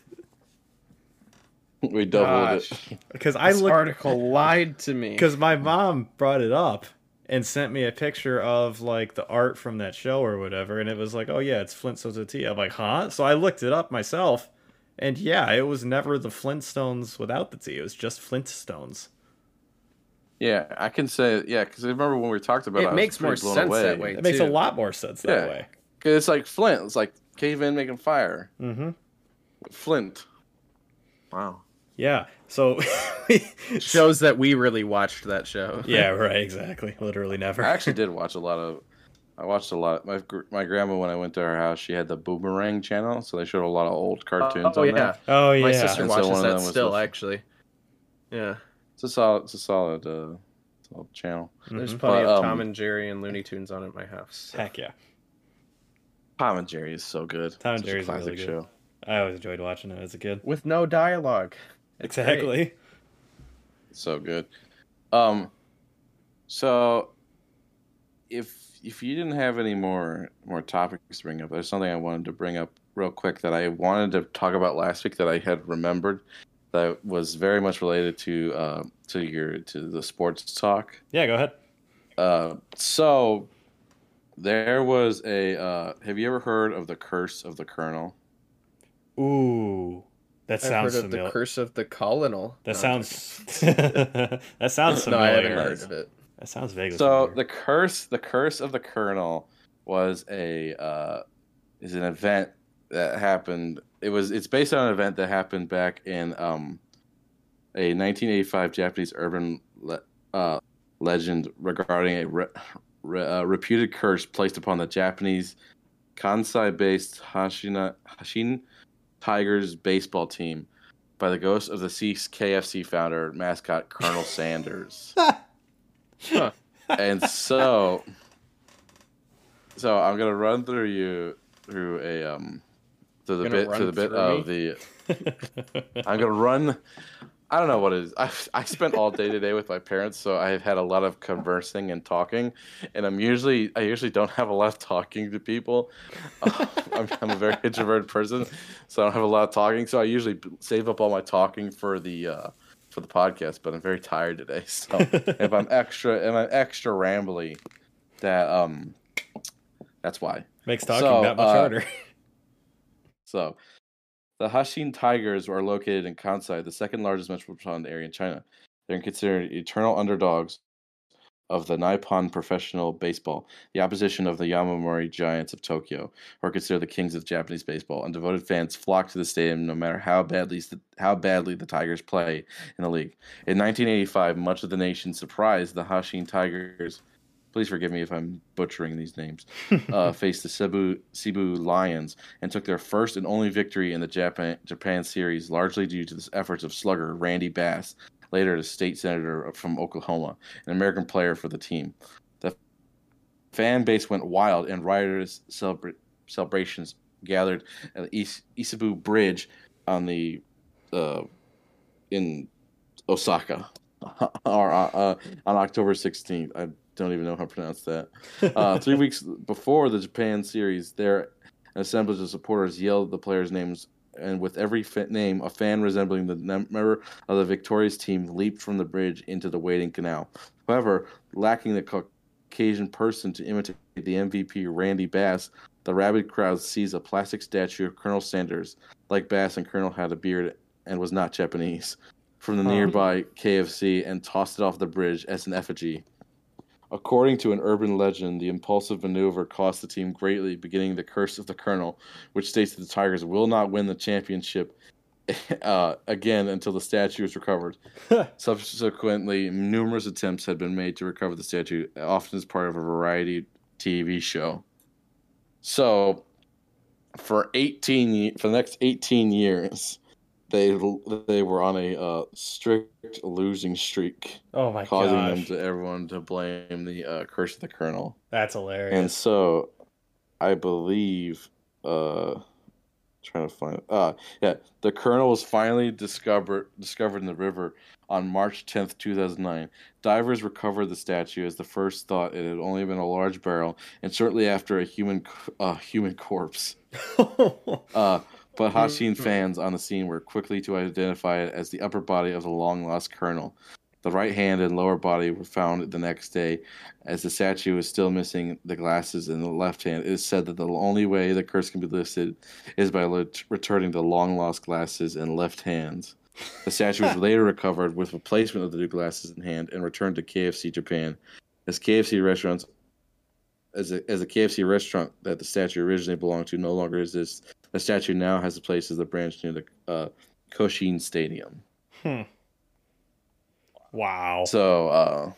We doubled Gosh, it. because I this looked article lied to me. because my mom brought it up and sent me a picture of like the art from that show or whatever, and it was like, oh yeah, it's Flintstones with a T. I'm like, huh? So I looked it up myself, and yeah, it was never the Flintstones without the T. It was just Flintstones. Yeah, I can say yeah, because I remember when we talked about it, it makes more sense away. that way. It makes a lot more sense that way. way. 'Cause it's like Flint. It's like cave in making fire. Mm-hmm. Flint. Wow. Yeah. So. Shows that we really watched that show. yeah. Right. Exactly. Literally never. I actually did watch a lot of. I watched a lot. My my grandma when I went to her house, she had the Boomerang channel, so they showed a lot of old cartoons Oh on yeah, there. Oh yeah. my sister And watches one of that still. with- Actually, yeah. It's a solid. It's a solid. Uh, solid channel. There's Mhm. plenty But, of um, Tom and Jerry and Looney Tunes on at my house. so. Heck yeah. Tom and Jerry is so good. Tom and Such a Jerry's really classic good. show. I always enjoyed watching it as a kid. with no dialogue. It's great. Exactly. So good. Um, so if if you didn't have any more more topics to bring up, there's something I wanted to bring up real quick that I wanted to talk about last week that I had remembered that was very much related to uh, to your to the sports talk. Yeah. Go ahead. Uh, so there was a. Uh, have you ever heard of the curse of the Colonel? Ooh. That I've sounds heard of familiar. the curse of the colonel. That No, sounds. that sounds joking. No, familiar. I haven't heard of it. That sounds vaguely So familiar. the curse, the curse of the Colonel, was a uh, is an event that happened. It was it's based on an event that happened back in um, a 1985 Japanese urban le- uh, legend regarding a re- re- uh, reputed curse placed upon the Japanese Kansai-based Hashina Hanshin Tigers baseball team by the ghost of the Cease KFC founder mascot Colonel Sanders. Huh. and so so i'm gonna run through you through a um to the bit to the bit of the i'm gonna run i don't know what it is i i spent all day today with my parents so i've had a lot of conversing and talking and i'm usually i usually don't have a lot of talking to people Uh, I'm, I'm a very introverted person so i don't have a lot of talking so i usually save up all my talking for the uh for the podcast but i'm very tired today so if I'm extra, if I'm extra rambly, that um, that's why. Makes talking So, that much uh, harder. So, the Hanshin Tigers are located in Kansai, the second largest metropolitan area in China. They're considered eternal underdogs of the Nippon Professional Baseball, the opposition of the Yomiuri Giants of Tokyo, who are considered the kings of Japanese baseball, and devoted fans flock to the stadium no matter how badly how badly the Tigers play in the league. In 1985, much of the nation surprised the Hanshin Tigers. Please forgive me if I'm butchering these names. uh, faced the Seibu Seibu Lions and took their first and only victory in the Japan Japan series, largely due to the efforts of slugger Randy Bass, later the state senator from Oklahoma, an American player for the team. The fan base went wild and riotous celebra- celebrations gathered at the Is- Isabu Bridge on the uh, in Osaka or uh, uh, on October 16th. I don't even know how to pronounce that. Uh, three weeks before the Japan series, there an assemblage of supporters yelled the players' names and with every name, a fan resembling the member of the victorious team leaped from the bridge into the waiting canal. However, lacking the Caucasian person to imitate the MVP Randy Bass, the rabid crowd seized a plastic statue of Colonel Sanders. Like Bass and Colonel had a beard and was not Japanese, from the nearby KFC and tossed it off the bridge as an effigy. According to an urban legend, the impulsive maneuver cost the team greatly, beginning the curse of the Colonel, which states that the Tigers will not win the championship uh, again until the statue is recovered. Subsequently, numerous attempts had been made to recover the statue, often as part of a variety TV show. So, for 18 for the next 18 years, they they were on a uh, strict losing streak. Oh my god. causing gosh. them to everyone to blame the uh, curse of the colonel. That's hilarious. And so, I believe, uh, trying to find, uh, yeah, the colonel was finally discovered discovered in the river on March tenth, two thousand nine. Divers recovered the statue as the first thought it had only been a large barrel, and shortly after a human uh, human corpse. uh, but mm-hmm. Hanshin mm-hmm. fans on the scene were quickly to identify it as the upper body of the long lost colonel. The right hand and lower body were found the next day, as the statue is still missing the glasses in the left hand. It is said that the only way the curse can be lifted is by returning the long lost glasses and left hands. The statue was later recovered with replacement of the new glasses in hand and returned to KFC Japan. As KFC restaurants, as a, as a KFC restaurant that the statue originally belonged to no longer exists, the statue now has a place as a branch near the uh, Koshien Stadium. Hmm. Wow. So, uh,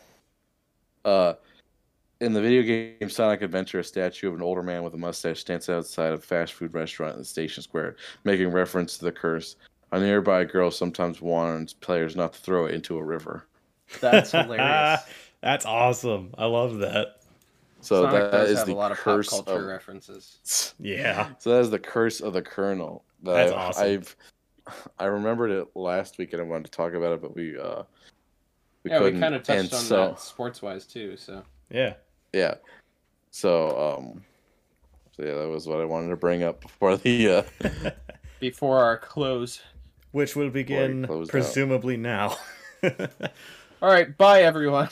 uh, in the video game Sonic Adventure, a statue of an older man with a mustache stands outside a fast food restaurant in the station square, making reference to the curse. A nearby girl sometimes warns players not to throw it into a river. That's hilarious. That's awesome. I love that. So Sonic that does is have the a lot of pop curse culture of references. Yeah. So that is the curse of the Colonel. That That's I've, awesome. I've I remembered it last week and I wanted to talk about it, but we uh we yeah, we couldn't. kind of touched and on so, that sports wise too. So Yeah. Yeah. So um so yeah, that was what I wanted to bring up before the uh before our close. Which will begin closed out. presumably now. All right, bye everyone.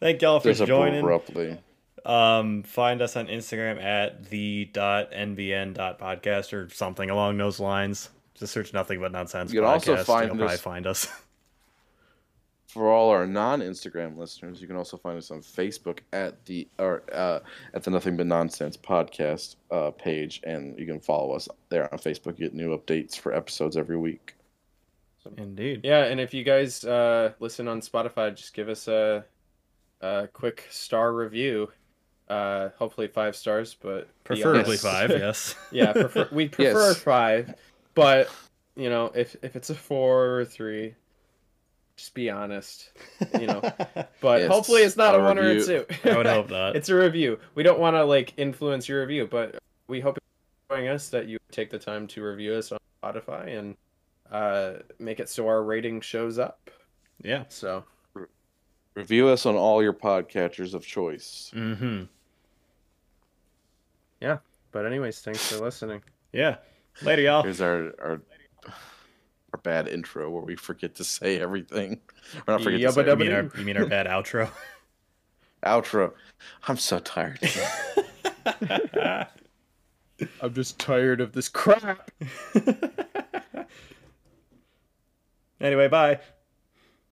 Thank y'all for just joining. abruptly. Um, find us on Instagram at the dot nbn dot podcast or something along those lines. Just search nothing but nonsense. You can also podcast, find you'll probably us- find us. For all our non-Instagram listeners, you can also find us on Facebook at the or uh, at the Nothing But Nonsense podcast uh, page, and you can follow us there on Facebook. You get new updates for episodes every week. Indeed. Yeah, and if you guys uh, listen on Spotify, just give us a, a quick star review. Uh, hopefully five stars, but Preferably honest. five, yes. yeah, prefer, we prefer Yes. five, but you know, if if it's a four or three, just be honest. You know, but Yes, hopefully it's not a, a one or a two. I would hope not. it's a review. We don't want to like influence your review, but we hope you're enjoying us that you take the time to review us on Spotify and uh, make it so our rating shows up. yeah. So Review us on all your podcatchers of choice. Mm-hmm. Yeah. But anyways, thanks for listening. Yeah. Later, y'all. Here's our our our bad intro where we forget to say everything. Or not forget to say You mean our, you mean our bad outro? outro. I'm so tired. I'm just tired of this crap. anyway, bye.